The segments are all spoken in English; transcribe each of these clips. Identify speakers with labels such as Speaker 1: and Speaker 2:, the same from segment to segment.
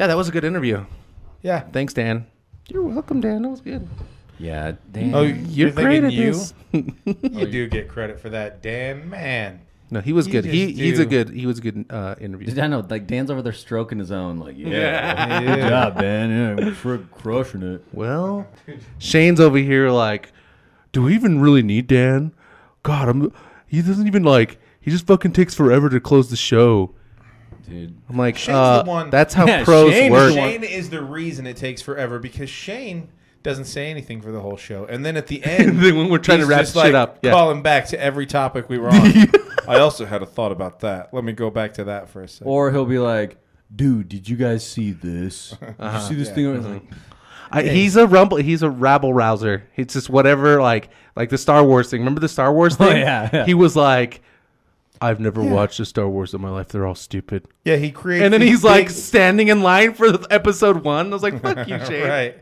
Speaker 1: Yeah, that was a good interview.
Speaker 2: Yeah.
Speaker 1: Thanks, Dan. You're welcome, Dan. That was good.
Speaker 3: Yeah, Dan.
Speaker 2: Oh,
Speaker 1: You're
Speaker 2: you're
Speaker 1: great at
Speaker 2: you?
Speaker 1: this.
Speaker 2: You do get credit for that, Dan. Man.
Speaker 1: no, he was
Speaker 2: You
Speaker 1: good. He
Speaker 2: just
Speaker 1: he's a
Speaker 2: do.
Speaker 1: good he was a good uh, interview.
Speaker 3: I know, like Dan's over there stroking his own, like, yeah,
Speaker 2: Yeah.
Speaker 3: good job, Dan. Yeah, we're crushing it.
Speaker 1: Well, Shane's over here like, do we even really need Dan? God, I'm. He doesn't even like. He just fucking takes forever to close the show.
Speaker 3: Dude.
Speaker 1: I'm like,
Speaker 2: Shane's
Speaker 1: uh,
Speaker 2: the one-
Speaker 1: that's how
Speaker 3: Yeah,
Speaker 1: pros
Speaker 3: Shane is
Speaker 1: work.
Speaker 3: the
Speaker 2: Shane is the reason it takes forever because Shane doesn't say anything for the whole show, and then at the end,
Speaker 1: Then when we're trying to
Speaker 2: he's
Speaker 1: wrap
Speaker 2: just,
Speaker 1: shit
Speaker 2: like,
Speaker 1: up, yeah.
Speaker 2: calling back to every topic we were on. I also had a thought about that. Let me go back to that for a second.
Speaker 3: Or he'll be like, dude, did you guys see this? Did you see this
Speaker 2: Yeah.
Speaker 3: thing? I was like,
Speaker 1: I, he's a rumble. He's a rabble rouser. It's just whatever, like like the Star Wars thing. Remember the Star Wars
Speaker 3: Oh,
Speaker 1: thing?
Speaker 3: yeah, yeah.
Speaker 1: He was like, I've never watched a Star Wars in my life. They're all stupid.
Speaker 2: yeah, he creates.
Speaker 1: And then
Speaker 2: these
Speaker 1: he's like
Speaker 2: big-
Speaker 1: standing in line for episode one. I was like, fuck you, Shane.
Speaker 2: right.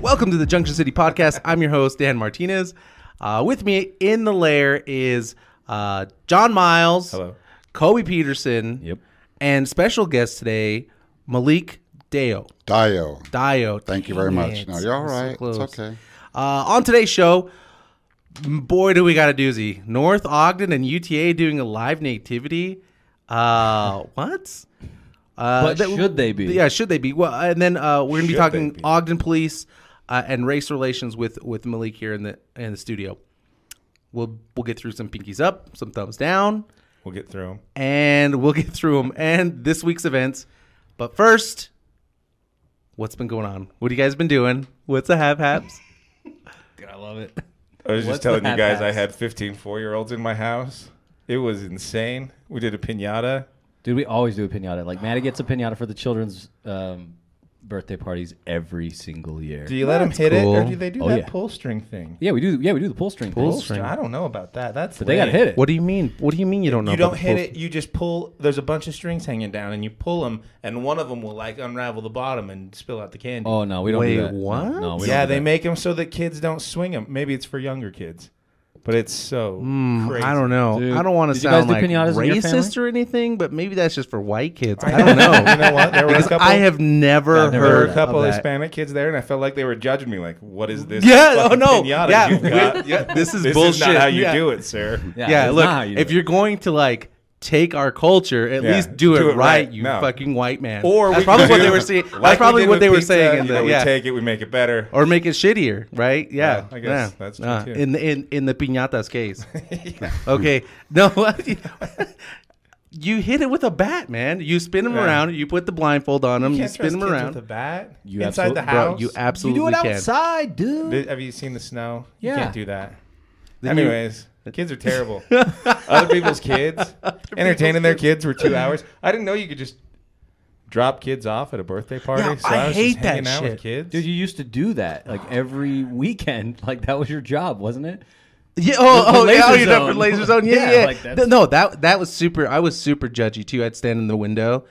Speaker 1: Welcome to the Junction City Podcast. I'm your host, Dan Martinez. Uh, with me in the lair is uh, John Miles,
Speaker 2: Hello.
Speaker 1: Kobe Peterson,
Speaker 3: Yep.
Speaker 1: and special guest today, Malik Deo.
Speaker 4: Dio.
Speaker 1: Dio.
Speaker 4: Thank you very
Speaker 1: Damn
Speaker 4: much.
Speaker 1: it.
Speaker 4: No, you're all
Speaker 1: So
Speaker 4: right.
Speaker 1: close.
Speaker 4: it's okay.
Speaker 1: Uh, on today's show, boy, do we got a doozy. North Ogden and UTA doing a live nativity. Uh, what? Uh,
Speaker 3: But
Speaker 1: that-
Speaker 3: should they be?
Speaker 1: Yeah, should they be? Well, and then uh, we're gonna be
Speaker 2: Should
Speaker 1: talking
Speaker 2: be?
Speaker 1: Ogden Police uh, and race relations with with Malik here in the in the studio. We'll we'll get through some pinkies up, some thumbs down,
Speaker 2: We'll get through him.
Speaker 1: and we'll get through them and this week's events. But first, what's been going on? What have you guys been doing? What's the have haps?
Speaker 3: Dude, I love it.
Speaker 2: I was
Speaker 3: What's
Speaker 2: just telling you guys I had 15 four year olds in my house. It was insane. We did a pinata.
Speaker 3: Dude, we always do a pinata. Like, Maddie gets a pinata for the children's um, birthday parties every single year.
Speaker 2: Do you let them
Speaker 1: That's
Speaker 2: hit
Speaker 1: cool.
Speaker 2: it, or do they do
Speaker 3: Oh,
Speaker 2: that
Speaker 3: yeah.
Speaker 2: pull string thing?
Speaker 3: Yeah, we do. Yeah, we do the pull string.
Speaker 1: Pull
Speaker 3: thing.
Speaker 1: string.
Speaker 2: I don't know about that. That's
Speaker 3: But they got to
Speaker 2: lame.
Speaker 3: hit it.
Speaker 1: What do you mean? What do you mean you don't know?
Speaker 2: You
Speaker 1: about
Speaker 2: don't
Speaker 1: the
Speaker 2: hit
Speaker 1: full-
Speaker 2: it. You just pull. There's a bunch of strings hanging down, and you pull them, and one of them will like unravel the bottom and spill out the candy.
Speaker 3: Oh no, we don't
Speaker 1: Wait,
Speaker 3: do that.
Speaker 1: what?
Speaker 3: No, no we
Speaker 2: yeah,
Speaker 3: don't do
Speaker 2: they
Speaker 3: that.
Speaker 2: make them so that kids don't swing them. Maybe it's for younger kids, but it's so
Speaker 1: Hmm,
Speaker 2: crazy.
Speaker 1: I don't know.
Speaker 3: Dude,
Speaker 1: I don't want to
Speaker 3: did you guys
Speaker 1: sound
Speaker 3: do
Speaker 1: like
Speaker 3: pinatas in your
Speaker 1: racist or anything, but maybe that's just for white kids.
Speaker 2: I
Speaker 1: I don't know.
Speaker 2: you know what? There were a
Speaker 1: because
Speaker 2: couple.
Speaker 1: I have never
Speaker 3: Yeah, I've never
Speaker 2: there were
Speaker 1: heard
Speaker 2: a couple
Speaker 1: of
Speaker 2: of
Speaker 1: that.
Speaker 2: Hispanic kids there, and I felt like they were judging me. Like, what is this?
Speaker 1: Yeah, oh
Speaker 2: fucking
Speaker 1: no,
Speaker 2: pinata
Speaker 1: yeah,
Speaker 2: you've got?
Speaker 1: we- yeah, this is
Speaker 2: this
Speaker 1: bullshit.
Speaker 2: is not how you
Speaker 1: Yeah.
Speaker 2: do it, sir.
Speaker 3: Yeah,
Speaker 1: Yeah,
Speaker 3: it's
Speaker 1: look,
Speaker 3: not how you do
Speaker 1: if
Speaker 3: it.
Speaker 1: you're going to like take our culture, at
Speaker 2: Yeah,
Speaker 1: least do it,
Speaker 2: do it
Speaker 1: right,
Speaker 2: right.
Speaker 1: you
Speaker 2: No.
Speaker 1: fucking white man.
Speaker 2: Or
Speaker 1: that's
Speaker 2: we
Speaker 1: probably what they were saying. That's
Speaker 2: like we
Speaker 1: probably what
Speaker 2: with
Speaker 1: they were saying in the
Speaker 2: know,
Speaker 1: yeah.
Speaker 2: We take it, we make it better.
Speaker 1: or make it shittier, right? Yeah,
Speaker 2: Yeah, I guess
Speaker 1: yeah.
Speaker 2: that's true,
Speaker 1: Uh,
Speaker 2: too.
Speaker 1: In the in in the piñata's case. Okay, no, you hit it with a bat, man. You spin them
Speaker 2: Yeah.
Speaker 1: around. You put the blindfold on them. You,
Speaker 2: can't
Speaker 1: spin
Speaker 2: trust
Speaker 1: them around.
Speaker 2: with a bat
Speaker 3: You
Speaker 2: inside the
Speaker 3: absolute-
Speaker 1: Bro,
Speaker 2: house.
Speaker 1: you absolutely can.
Speaker 3: outside, dude.
Speaker 2: Have you seen the snow? You
Speaker 3: Yeah.
Speaker 2: can't do that.
Speaker 1: Then you-
Speaker 2: Anyways, kids are terrible. Other people's kids, entertaining their kids for two hours. I didn't know you could just drop kids off at a birthday party.
Speaker 1: Yeah,
Speaker 2: so
Speaker 1: I
Speaker 2: I, was
Speaker 1: hate
Speaker 2: just hanging
Speaker 1: that
Speaker 2: out
Speaker 1: shit.
Speaker 2: with kids.
Speaker 3: Dude, you used to do that like every weekend. Like that was your job, wasn't it?
Speaker 1: Yeah. Oh,
Speaker 3: The
Speaker 1: oh, yeah. Oh, you're done for laser zone. Yeah,
Speaker 3: Yeah,
Speaker 1: yeah.
Speaker 3: like that's-
Speaker 1: no, that that was super. I was super judgy too. I'd stand in the window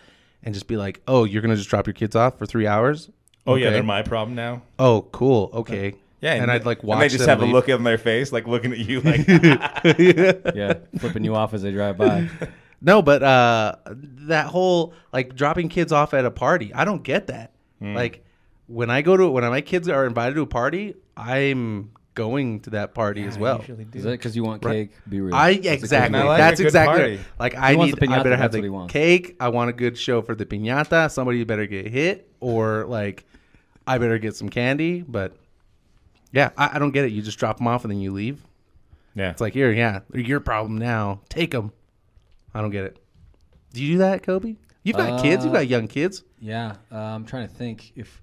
Speaker 1: and just be like, "Oh, you're gonna just drop your kids off for three hours?
Speaker 2: oh yeah, they're my problem now.
Speaker 1: Oh, cool. Okay.
Speaker 2: Yeah,
Speaker 1: and, I'd like watch
Speaker 2: and they just
Speaker 1: them
Speaker 2: have
Speaker 1: leave.
Speaker 2: a look on their face, like looking at you, like
Speaker 3: Yeah, flipping you off as they drive by.
Speaker 1: No, but uh, that whole like dropping kids off at a party, I don't get that.
Speaker 2: Hmm.
Speaker 1: Like when I go to when my kids are invited to a party, I'm going to that party as well.
Speaker 2: do.
Speaker 3: Is that because you want cake? Be real.
Speaker 1: I exactly.
Speaker 2: I like
Speaker 1: that's exactly
Speaker 2: party.
Speaker 1: right. like I
Speaker 3: He wants
Speaker 1: need.
Speaker 3: the
Speaker 1: I better have
Speaker 3: that's what he
Speaker 1: the cake. I want a good show for the piñata. Somebody better get hit, or like I better get some candy. But yeah, I, I don't get it. You just drop them off and then you leave.
Speaker 2: yeah.
Speaker 1: It's like here, yeah, they're your problem now. Take them. I don't get it. Do you do that, Kobe? You've got kids. You've
Speaker 3: Uh,
Speaker 1: got young kids.
Speaker 3: Yeah, uh, I'm trying to think if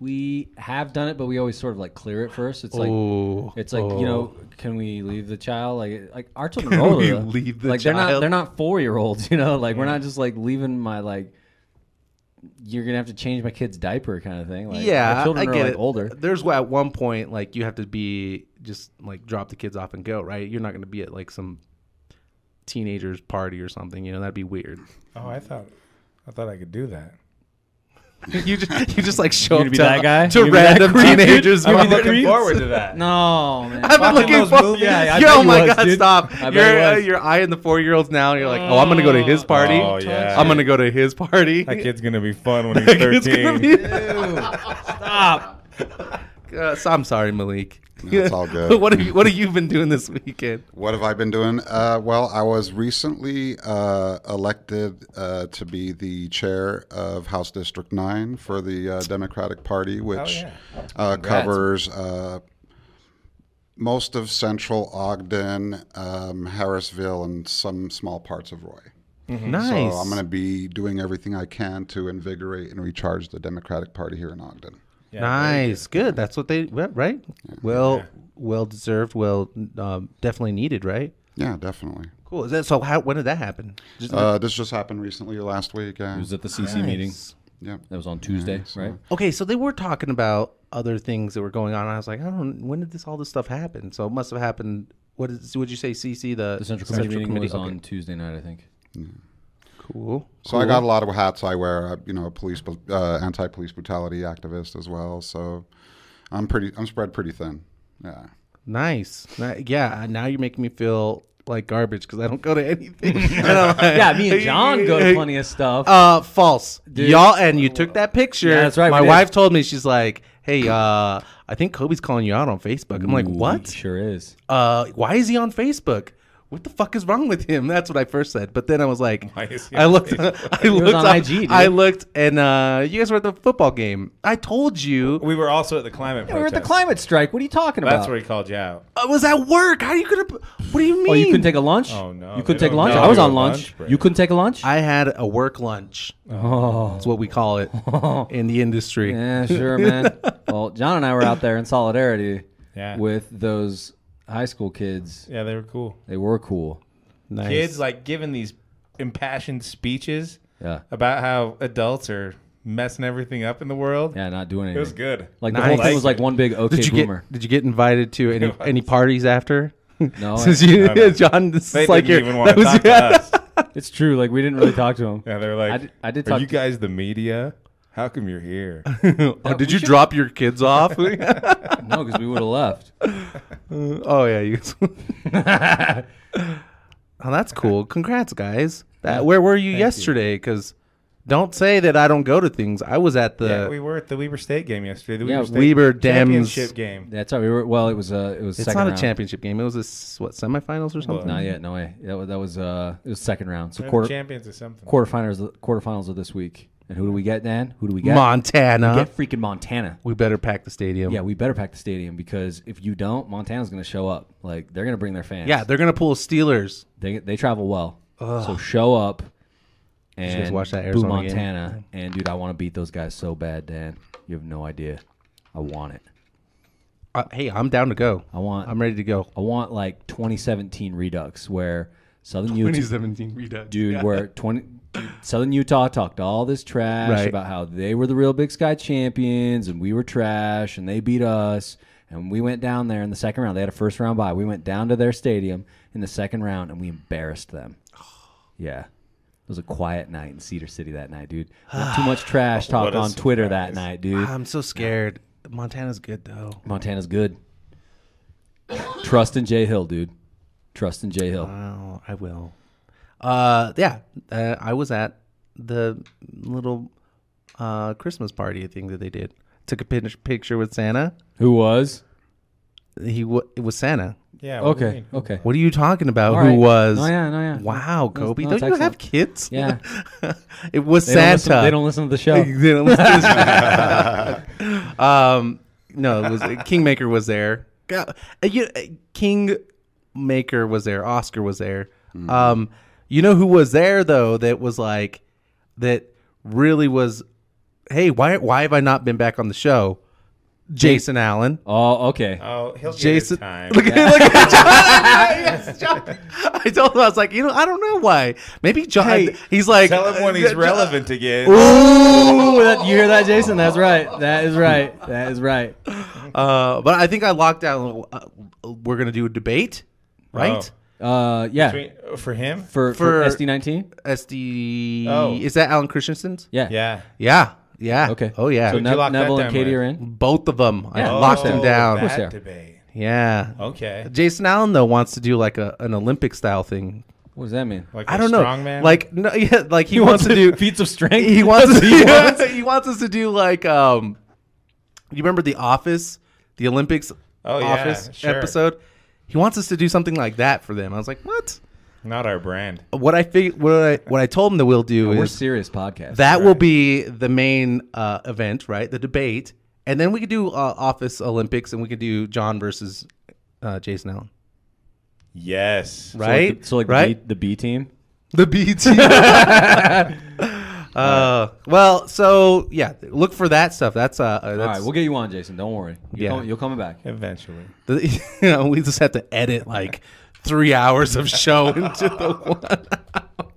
Speaker 3: we have done it, but we always sort of like clear it first. It's like
Speaker 1: oh,
Speaker 3: it's like
Speaker 1: oh.
Speaker 3: you know, can we leave the child? Like like our children are older.
Speaker 1: we leave the child.
Speaker 3: like they're not
Speaker 1: child?
Speaker 3: they're not four year olds. You know, like we're not just like leaving my like. You're gonna have to change my kid's diaper, kind of thing. Like,
Speaker 1: yeah,
Speaker 3: our children
Speaker 1: I
Speaker 3: are like
Speaker 1: it.
Speaker 3: older.
Speaker 1: There's at one point like you have to be just like drop the kids off and go. Right? You're not going to be at like some teenagers party or something. You know, that'd be weird.
Speaker 2: Oh, I thought, I thought I could do that.
Speaker 1: you just you just like show
Speaker 3: gonna
Speaker 1: up
Speaker 3: be
Speaker 1: to,
Speaker 3: that guy?
Speaker 1: to
Speaker 3: You gonna be that
Speaker 1: random teenagers.
Speaker 2: I'm
Speaker 3: be
Speaker 2: looking
Speaker 3: creeps?
Speaker 2: forward to that.
Speaker 3: No, man.
Speaker 1: I've been
Speaker 2: Watching
Speaker 1: looking
Speaker 2: those
Speaker 1: for.
Speaker 2: movies?
Speaker 3: Yeah, I
Speaker 1: Yo, oh
Speaker 3: he
Speaker 1: my
Speaker 3: was,
Speaker 1: god,
Speaker 3: dude.
Speaker 1: stop!
Speaker 3: I bet
Speaker 1: You're uh,
Speaker 3: was.
Speaker 1: you're eyeing the four year olds now, and you're like, oh, I'm gonna go to his party.
Speaker 2: Oh, yeah.
Speaker 1: I'm gonna go to his party.
Speaker 2: That kid's gonna be fun when he's
Speaker 1: That kid's
Speaker 2: 13.
Speaker 1: gonna be-
Speaker 3: Stop.
Speaker 1: Uh, so I'm sorry, Malik.
Speaker 4: No, it's all good.
Speaker 1: what have you What have you been doing this weekend?
Speaker 4: What have I been doing? Uh, well, I was recently uh, elected uh, to be the chair of House District 9 for the uh, Democratic Party, which
Speaker 2: yeah.
Speaker 4: uh, covers uh, most of central Ogden, um, Harrisville, and some small parts of Roy.
Speaker 1: Nice.
Speaker 4: So I'm going to be doing everything I can to invigorate and recharge the Democratic Party here in Ogden.
Speaker 2: Yeah,
Speaker 1: nice, good. That's what they right. Well, well deserved. Well, um, definitely needed. Right.
Speaker 4: Yeah, definitely.
Speaker 1: Cool. Is that so? How? When did that happen? Just
Speaker 4: Uh, this just happened recently, last week. Yeah.
Speaker 3: It was at the CC meeting.
Speaker 4: Yeah.
Speaker 3: That was on Tuesday,
Speaker 4: so-
Speaker 3: right?
Speaker 1: Okay, so they were talking about other things that were going on. I was like, I don't. When did this all this stuff happen? So it must have happened. What is? Would you say? CC the
Speaker 3: The Central Committee meeting was
Speaker 1: Okay,
Speaker 3: on Tuesday night, I think.
Speaker 1: Cool.
Speaker 4: So I got a lot of hats I wear. uh, You know, police, uh, anti-police brutality activist as well. So I'm pretty, I'm spread pretty thin. Yeah.
Speaker 1: Nice. Yeah. Now you're making me feel like garbage because I don't go to anything. yeah,
Speaker 3: Yeah, me and John go to plenty of stuff.
Speaker 1: Uh, false.
Speaker 3: Dude.
Speaker 1: Y'all and you took that picture.
Speaker 3: Yeah, that's right,
Speaker 1: My
Speaker 3: we did.
Speaker 1: wife told me she's like, "Hey, uh, I think Kobe's calling you out on Facebook." I'm like, "What?
Speaker 3: he Sure is.
Speaker 1: Uh, why is he on Facebook? What the fuck is wrong with him?" That's what I first said. But then I was like,
Speaker 2: Why is he
Speaker 1: I
Speaker 2: on
Speaker 1: looked,
Speaker 2: Facebook?
Speaker 1: I looked
Speaker 3: on
Speaker 1: up-
Speaker 3: IG, dude.
Speaker 1: I looked, and uh, you guys were at the football game. I told you
Speaker 2: We were also at the climate
Speaker 3: Yeah, we're at the climate strike. What are you talking about?
Speaker 2: That's where he called you out.
Speaker 1: I was at work. How are you gonna? What do you mean?
Speaker 3: Oh, you couldn't take a lunch?
Speaker 2: Oh, no,
Speaker 3: You couldn't take a
Speaker 2: don't
Speaker 3: lunch?
Speaker 2: know
Speaker 3: I was
Speaker 2: you're
Speaker 3: on
Speaker 2: a
Speaker 3: lunch.
Speaker 2: lunch break.
Speaker 3: you couldn't take a lunch?
Speaker 1: I had a work lunch.
Speaker 3: oh.
Speaker 1: That's what we call it in the industry.
Speaker 3: Yeah, sure, man. well, John and I were out there in solidarity
Speaker 2: Yeah.
Speaker 3: with those high school kids.
Speaker 2: Yeah, they were cool.
Speaker 3: They were cool.
Speaker 1: Nice.
Speaker 2: Kids like giving these impassioned speeches
Speaker 3: Yeah.
Speaker 2: about how adults are messing everything up in the world.
Speaker 3: Yeah, not doing anything.
Speaker 2: It was good.
Speaker 3: Like the
Speaker 1: Nice.
Speaker 3: whole thing was
Speaker 2: Like
Speaker 3: like one big okay
Speaker 1: Did you
Speaker 3: boomer.
Speaker 1: get? Did you get invited to any any parties after?
Speaker 3: No,
Speaker 1: Since you,
Speaker 2: No, no.
Speaker 1: John, this
Speaker 2: They
Speaker 1: is like
Speaker 2: didn't
Speaker 1: your-
Speaker 2: even want to
Speaker 1: was-
Speaker 2: talk to us.
Speaker 3: it's true. Like we didn't really talk to him.
Speaker 2: Yeah, they were like,
Speaker 3: I did- I did
Speaker 2: Are
Speaker 3: talk
Speaker 2: you
Speaker 3: to-
Speaker 2: guys the media? How come you're here?
Speaker 1: oh, did you drop your kids off?
Speaker 3: No, because we would have left.
Speaker 1: oh yeah, you. oh, that's cool. Congrats, guys. That, where were you yesterday? Because don't say that I don't go to things. I was at the.
Speaker 2: yeah, we were at the Weber State game yesterday. The
Speaker 3: Yeah,
Speaker 2: Weber State
Speaker 1: Weber Dems-
Speaker 2: championship game.
Speaker 3: That's right. We were well. It was uh, it was
Speaker 1: it's
Speaker 3: second
Speaker 1: not a championship game. It was a s- what semifinals or something.
Speaker 3: Not yet. No way. That was, that was uh, it was second round. So quarter
Speaker 2: champions or something.
Speaker 3: quarterfinals quarterfinals of this week. And who do we get, Dan? Who do we get?
Speaker 1: Montana.
Speaker 3: We get freaking Montana.
Speaker 1: we better pack the stadium.
Speaker 3: Yeah, we better pack the stadium because if you don't, Montana's going to show up. Like they're going to bring their fans.
Speaker 1: Yeah, they're gonna pull Steelers.
Speaker 3: they they travel well. So show up and
Speaker 1: watch that
Speaker 3: boo
Speaker 1: Arizona game?
Speaker 3: Montana. And dude, I want to beat those guys so bad, Dan. You have no idea. I want it.
Speaker 1: Uh, hey, I'm down to go.
Speaker 3: I want.
Speaker 1: I'm ready to go.
Speaker 3: I want like 2017 Redux where Southern Utah,
Speaker 1: 2017 Redux.
Speaker 3: dude,
Speaker 1: Yeah.
Speaker 3: where 20 dude, Southern Utah talked all this trash
Speaker 1: Right.
Speaker 3: about how they were the real Big Sky champions and we were trash and they beat us. And we went down there in the second round. They had a first round bye. We went down to their stadium in the second round and we embarrassed them. Yeah. It was a quiet night in Cedar City that night, dude. Not too much trash oh, talk
Speaker 2: What a
Speaker 3: on Twitter that night, dude.
Speaker 1: I'm so scared. Montana's good though.
Speaker 3: Montana's good. Trust in Jay Hill, dude. Trust in Jay Hill.
Speaker 1: Oh, I will. Uh, yeah, uh, I was at the little uh Christmas party thing that they did. Took a pic- picture with Santa.
Speaker 3: Who was?
Speaker 1: He w- it was Santa.
Speaker 2: Yeah. what do you
Speaker 3: Okay.
Speaker 2: mean?
Speaker 3: Okay.
Speaker 1: What are you talking about?
Speaker 3: All
Speaker 1: Who
Speaker 3: right.
Speaker 1: was?
Speaker 3: Oh yeah, no, yeah.
Speaker 1: Wow, Kobe,
Speaker 3: no,
Speaker 1: don't
Speaker 3: it's
Speaker 1: you have
Speaker 3: excellent.
Speaker 1: kids?
Speaker 3: Yeah.
Speaker 1: it was
Speaker 3: They don't,
Speaker 1: Santa.
Speaker 3: listen, they don't listen to the show.
Speaker 1: They don't listen to this. um, no, it was Kingmaker was there. God, uh, you, uh, Kingmaker was there. Oscar was there. Um, you know who was there though? That was like that really was. Hey, why why have I not been back on the show? Jason Allen.
Speaker 3: Oh, okay.
Speaker 2: Oh, he'll get
Speaker 1: Jason,
Speaker 2: his time.
Speaker 1: look at look at John. yes, John. I told him I was like, you know, I don't know why. Maybe John.
Speaker 2: Hey,
Speaker 1: he's like,
Speaker 2: Tell him when he's
Speaker 1: John-
Speaker 2: relevant again.
Speaker 3: Ooh, that, you hear that, Jason? That's right. That is right. That is right.
Speaker 1: Uh, but I think I locked down. Uh, we're gonna do a debate, right?
Speaker 2: Oh.
Speaker 3: Uh, yeah.
Speaker 2: Between- for him?
Speaker 3: for, for
Speaker 1: For-
Speaker 3: SD19?
Speaker 1: SD.
Speaker 2: Oh.
Speaker 1: Is that Alan Christensen's?
Speaker 3: Yeah.
Speaker 2: Yeah.
Speaker 1: Yeah. Yeah.
Speaker 3: Okay.
Speaker 1: Oh yeah.
Speaker 3: So
Speaker 2: Who'd you
Speaker 3: Ne-
Speaker 2: lock that
Speaker 3: Neville and
Speaker 2: down
Speaker 3: Katie
Speaker 2: with?
Speaker 3: are in.
Speaker 1: Both of them. I
Speaker 3: Yeah.
Speaker 1: locked them
Speaker 2: Oh,
Speaker 1: down.
Speaker 3: course they
Speaker 2: That debate.
Speaker 1: Yeah.
Speaker 2: Okay.
Speaker 1: Jason Allen though wants to do like a an Olympic style thing.
Speaker 3: What does that mean?
Speaker 2: Like
Speaker 1: I
Speaker 2: a
Speaker 1: don't know.
Speaker 2: strongman?
Speaker 1: Like no, yeah, like he, wants to do.
Speaker 3: feats of strength.
Speaker 1: He wants. To,
Speaker 3: he wants.
Speaker 1: he wants us to do like um. You remember the Office, the Olympics
Speaker 2: Oh, yeah,
Speaker 1: Office
Speaker 2: sure.
Speaker 1: episode? He wants us to do something like that for them. I was like, what?
Speaker 2: not our brand.
Speaker 1: What I fig- what I what I told him that we'll do
Speaker 3: We're
Speaker 1: is
Speaker 3: serious podcast.
Speaker 1: that will be the main uh, event, right? The debate, and then we could do uh, Office Olympics, and we could do John versus uh, Jason Allen,
Speaker 2: Yes.
Speaker 3: So like
Speaker 1: right?
Speaker 3: the- So like,
Speaker 1: right?
Speaker 3: the, B, the B team.
Speaker 1: The B team. uh, well, so yeah, look for that stuff. That's uh, uh that's,
Speaker 3: All right, we'll get you on, Jason. Don't worry. You're,
Speaker 1: Yeah.
Speaker 3: coming, you're coming back.
Speaker 2: Eventually.
Speaker 1: the, you know, we just have to edit like three hours of show into the one. hour.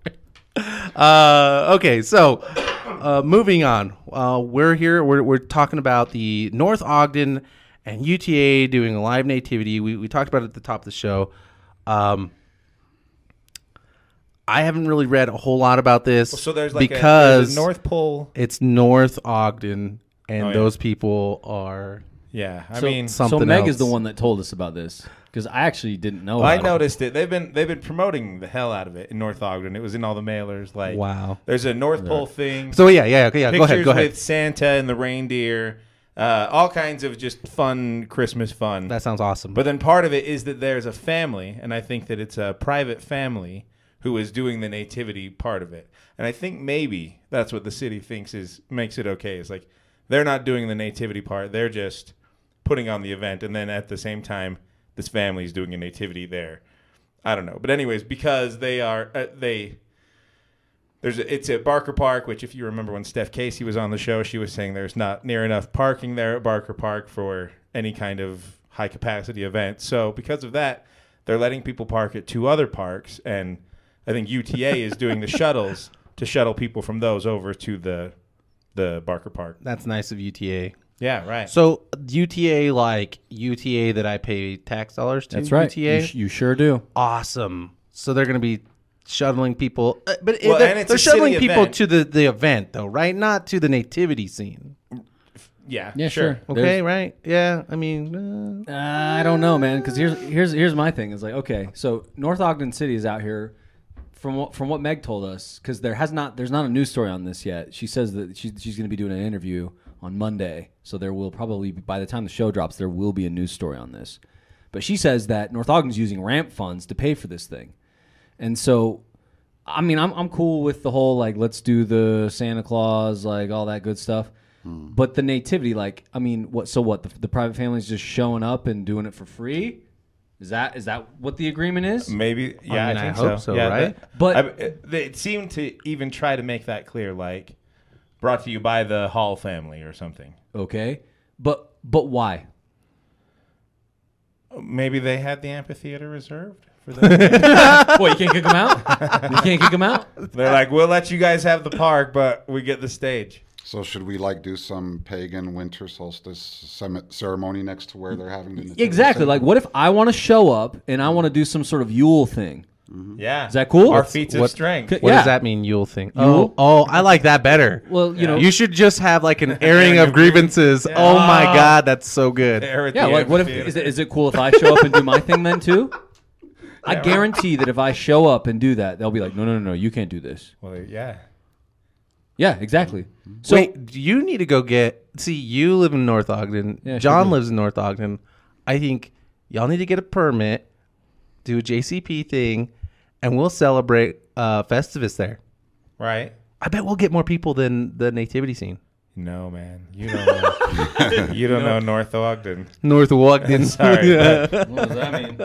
Speaker 1: Uh, okay, so uh, moving on. Uh, we're here. We're, we're talking about the North Ogden and UTA doing a live nativity. We, we talked about it at the top of the show. Um, I haven't really read a whole lot about this
Speaker 2: So there's like a,
Speaker 1: because
Speaker 2: there's a North Pole.
Speaker 1: it's North Ogden, and
Speaker 2: Oh, yeah.
Speaker 1: those people are
Speaker 2: Yeah. I
Speaker 3: So,
Speaker 2: mean,
Speaker 1: something
Speaker 3: so Meg
Speaker 1: else.
Speaker 3: is the one that told us about this because I actually didn't know.
Speaker 2: I
Speaker 3: about it.
Speaker 2: noticed it. They've been they've been promoting the hell out of it in North Ogden. It was in all the mailers. Like
Speaker 1: Wow.
Speaker 2: There's a North Pole thing.
Speaker 1: So yeah, yeah, okay, yeah. Go ahead, go ahead.
Speaker 2: with Santa and the reindeer. Uh, all kinds of just fun Christmas fun.
Speaker 1: That sounds awesome.
Speaker 2: But then part of it is that there's a family, and I think that it's a private family who is doing the nativity part of it. And I think maybe that's what the city thinks is makes it okay. It's like they're not doing the nativity part; they're just putting on the event, and then at the same time, this family is doing a nativity there. I don't know, but anyways, because they are uh, they. There's a, it's at Barker Park, which if you remember when Steph Casey was on the show, she was saying there's not near enough parking there at Barker Park for any kind of high capacity event. So because of that, they're letting people park at two other parks, and I think UTA is doing the shuttles to shuttle people from those over to the the Barker Park.
Speaker 1: That's nice of UTA.
Speaker 2: Yeah, right.
Speaker 1: So UTA, like UTA that I pay tax dollars to.
Speaker 3: That's right.
Speaker 1: UTA,
Speaker 3: You, sh- you sure do.
Speaker 1: awesome. So they're going to be shuttling people, uh, but
Speaker 2: Well,
Speaker 1: they're,
Speaker 2: and
Speaker 1: they're shuttling people
Speaker 2: event.
Speaker 1: to the the event though, right? Not to the nativity scene.
Speaker 2: yeah,
Speaker 3: Yeah,
Speaker 2: sure.
Speaker 3: sure.
Speaker 1: Okay,
Speaker 3: There's-
Speaker 1: right? Yeah. I mean, uh,
Speaker 3: Uh, I don't know, man. Because here's here's here's my thing. Is like, okay, so North Ogden City is out here. From what from what Meg told us, because there has not there's not a news story on this yet. She says that she's she's going to be doing an interview on Monday, so there will probably be, by the time the show drops, there will be a news story on this. But she says that North Ogden's using ramp funds to pay for this thing, and so I mean, I'm I'm cool with the whole like let's do the Santa Claus like all that good stuff. Hmm. But the nativity, like, I mean, what? So what? The, the private family's just showing up and doing it for free? Is that is that what the agreement is?
Speaker 2: Maybe, yeah, I,
Speaker 1: mean, I
Speaker 2: think
Speaker 1: hope
Speaker 2: so.
Speaker 1: so,
Speaker 2: yeah,
Speaker 1: right?
Speaker 2: that-
Speaker 3: But-
Speaker 2: I, it, it seemed to even try to make that clear, like brought to you by the Hall family or something.
Speaker 3: Okay, but but why?
Speaker 2: Maybe they had the amphitheater reserved for them.
Speaker 3: what you can't kick them out? You can't kick them out?
Speaker 2: They're like, we'll let you guys have the park, but we get the stage.
Speaker 4: So should we like do some pagan winter solstice cem- ceremony next to where they're having the nativity
Speaker 3: Exactly.
Speaker 4: scene?
Speaker 3: Like, what if I want to show up and I want to do some sort of Yule thing? Mm-hmm.
Speaker 2: Yeah,
Speaker 3: Is that cool?
Speaker 2: Our
Speaker 3: What's-
Speaker 2: feats
Speaker 1: what-
Speaker 2: of strength.
Speaker 1: what
Speaker 3: Yeah.
Speaker 1: does that mean? Yule thing.
Speaker 3: Yule?
Speaker 1: Oh, oh, I like that better.
Speaker 3: Well, you know,
Speaker 1: you should just have like an airing of grievances. Oh my ah. god, that's so good.
Speaker 3: Yeah. Like, what if is it, is it cool if I show up and do my thing then too? I guarantee that if I show up and do that, they'll be like, no, no, no, no, you can't do this.
Speaker 2: Well, yeah.
Speaker 3: Yeah, exactly. So
Speaker 1: Wait, you need to go get. See, you live in North Ogden.
Speaker 3: Yeah,
Speaker 1: John
Speaker 3: sure do.
Speaker 1: lives in North Ogden. I think y'all need to get a permit, do a JCP thing, and we'll celebrate uh, Festivus there.
Speaker 2: Right.
Speaker 1: I bet we'll get more people than the nativity scene.
Speaker 2: No, man, you don't know. you don't know North Ogden.
Speaker 1: North Ogden.
Speaker 2: Sorry,
Speaker 1: Yeah.
Speaker 3: what does that mean?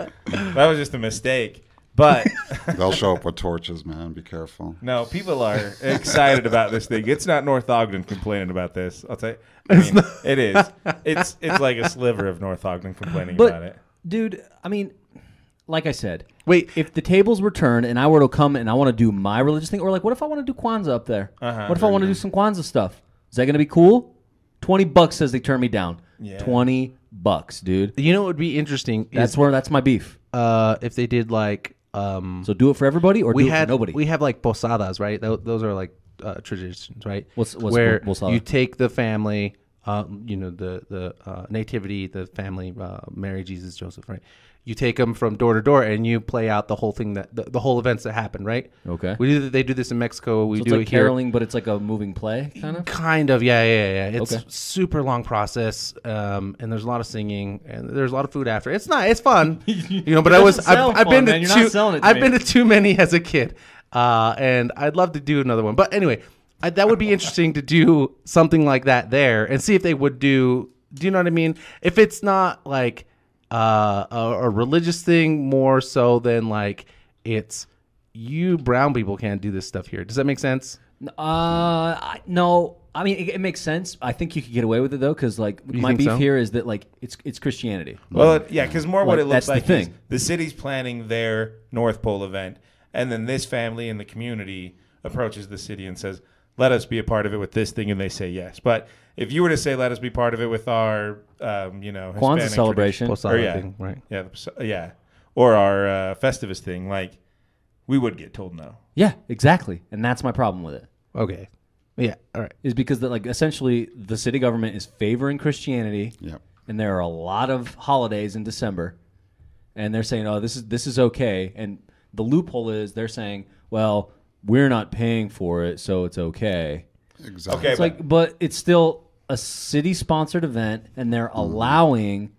Speaker 2: that was just a mistake. But
Speaker 4: They'll show up with torches, man. Be careful.
Speaker 2: no, people are excited about this thing. It's not North Ogden complaining about this. I'll tell you. I mean, it is. It's it's like a sliver of North Ogden complaining about it.
Speaker 3: But, dude, I mean, like I said,
Speaker 1: Wait,
Speaker 3: if the tables were turned and I were to come and I want to do my religious thing, or like, what if I want to do Kwanzaa up there?
Speaker 2: Uh-huh.
Speaker 3: what if I want to do some Kwanzaa stuff? Is that going to be cool? 20 bucks says they turn me down.
Speaker 2: Yeah.
Speaker 3: 20 bucks, dude.
Speaker 1: you know what would be interesting?
Speaker 3: That's
Speaker 1: is
Speaker 3: where that's my beef.
Speaker 1: uh, if they did like um,
Speaker 3: So do it for everybody or
Speaker 1: we
Speaker 3: do it
Speaker 1: had
Speaker 3: for nobody.
Speaker 1: we have like posadas, right? Tho- Those are like uh, traditions, right?
Speaker 3: What's- what's
Speaker 1: where
Speaker 3: po- posada?
Speaker 1: you take the family, um, you know, the the uh, nativity, the family, uh, Mary, Jesus, Joseph, right? You take them from door to door, and you play out the whole thing that the, the whole events that happen, right?
Speaker 3: Okay.
Speaker 1: We do. They do this in Mexico. We
Speaker 3: so
Speaker 1: do
Speaker 3: it's like
Speaker 1: it here.
Speaker 3: caroling, but it's like a moving play kind of.
Speaker 1: Kind of, yeah, yeah, yeah. It's
Speaker 3: Okay.
Speaker 1: super long process, um, and there's a lot of singing, and there's a lot of food after. It's not, it's fun, you know. But I was, I've, I've
Speaker 3: fun,
Speaker 1: been to.
Speaker 3: You're
Speaker 1: too,
Speaker 3: selling it to
Speaker 1: I've
Speaker 3: me.
Speaker 1: been to too many as a kid, uh, and I'd love to do another one. But anyway, I, that would be interesting to do something like that there, and see if they would do. Do you know what I mean? If it's not like uh, a, a religious thing, more so than like it's you brown people can't do this stuff here. Does that make sense?
Speaker 3: Uh, I, no. I mean, it, it makes sense. I think you could get away with it though, because like my beef
Speaker 1: so?
Speaker 3: here is that like it's it's Christianity.
Speaker 2: Well, it- yeah, because more what it looks
Speaker 3: that's the
Speaker 2: like is
Speaker 3: thing.
Speaker 2: the city's planning their North Pole event, and then this family in the community approaches the city and says, "Let us be a part of it with this thing," and they say yes. But if you were to say, "Let us be part of it with our," um, you know,
Speaker 3: Kwanzaa
Speaker 2: Hispanic
Speaker 3: celebration.
Speaker 2: tradition- or, yeah,
Speaker 1: thing, right?
Speaker 2: yeah, the yeah, or our uh, Festivus thing, like we would get told no.
Speaker 3: Yeah, exactly. And that's my problem with it.
Speaker 1: Okay. Yeah. All right.
Speaker 3: Is because that like essentially the city government is favoring Christianity.
Speaker 4: Yep.
Speaker 3: And there are a lot of holidays in December, and they're saying, "Oh, this is this is okay." And the loophole is they're saying, "Well, we're not paying for it, so it's okay."
Speaker 4: Exactly.
Speaker 2: Okay,
Speaker 3: It's like, but it's still a city-sponsored event, and they're allowing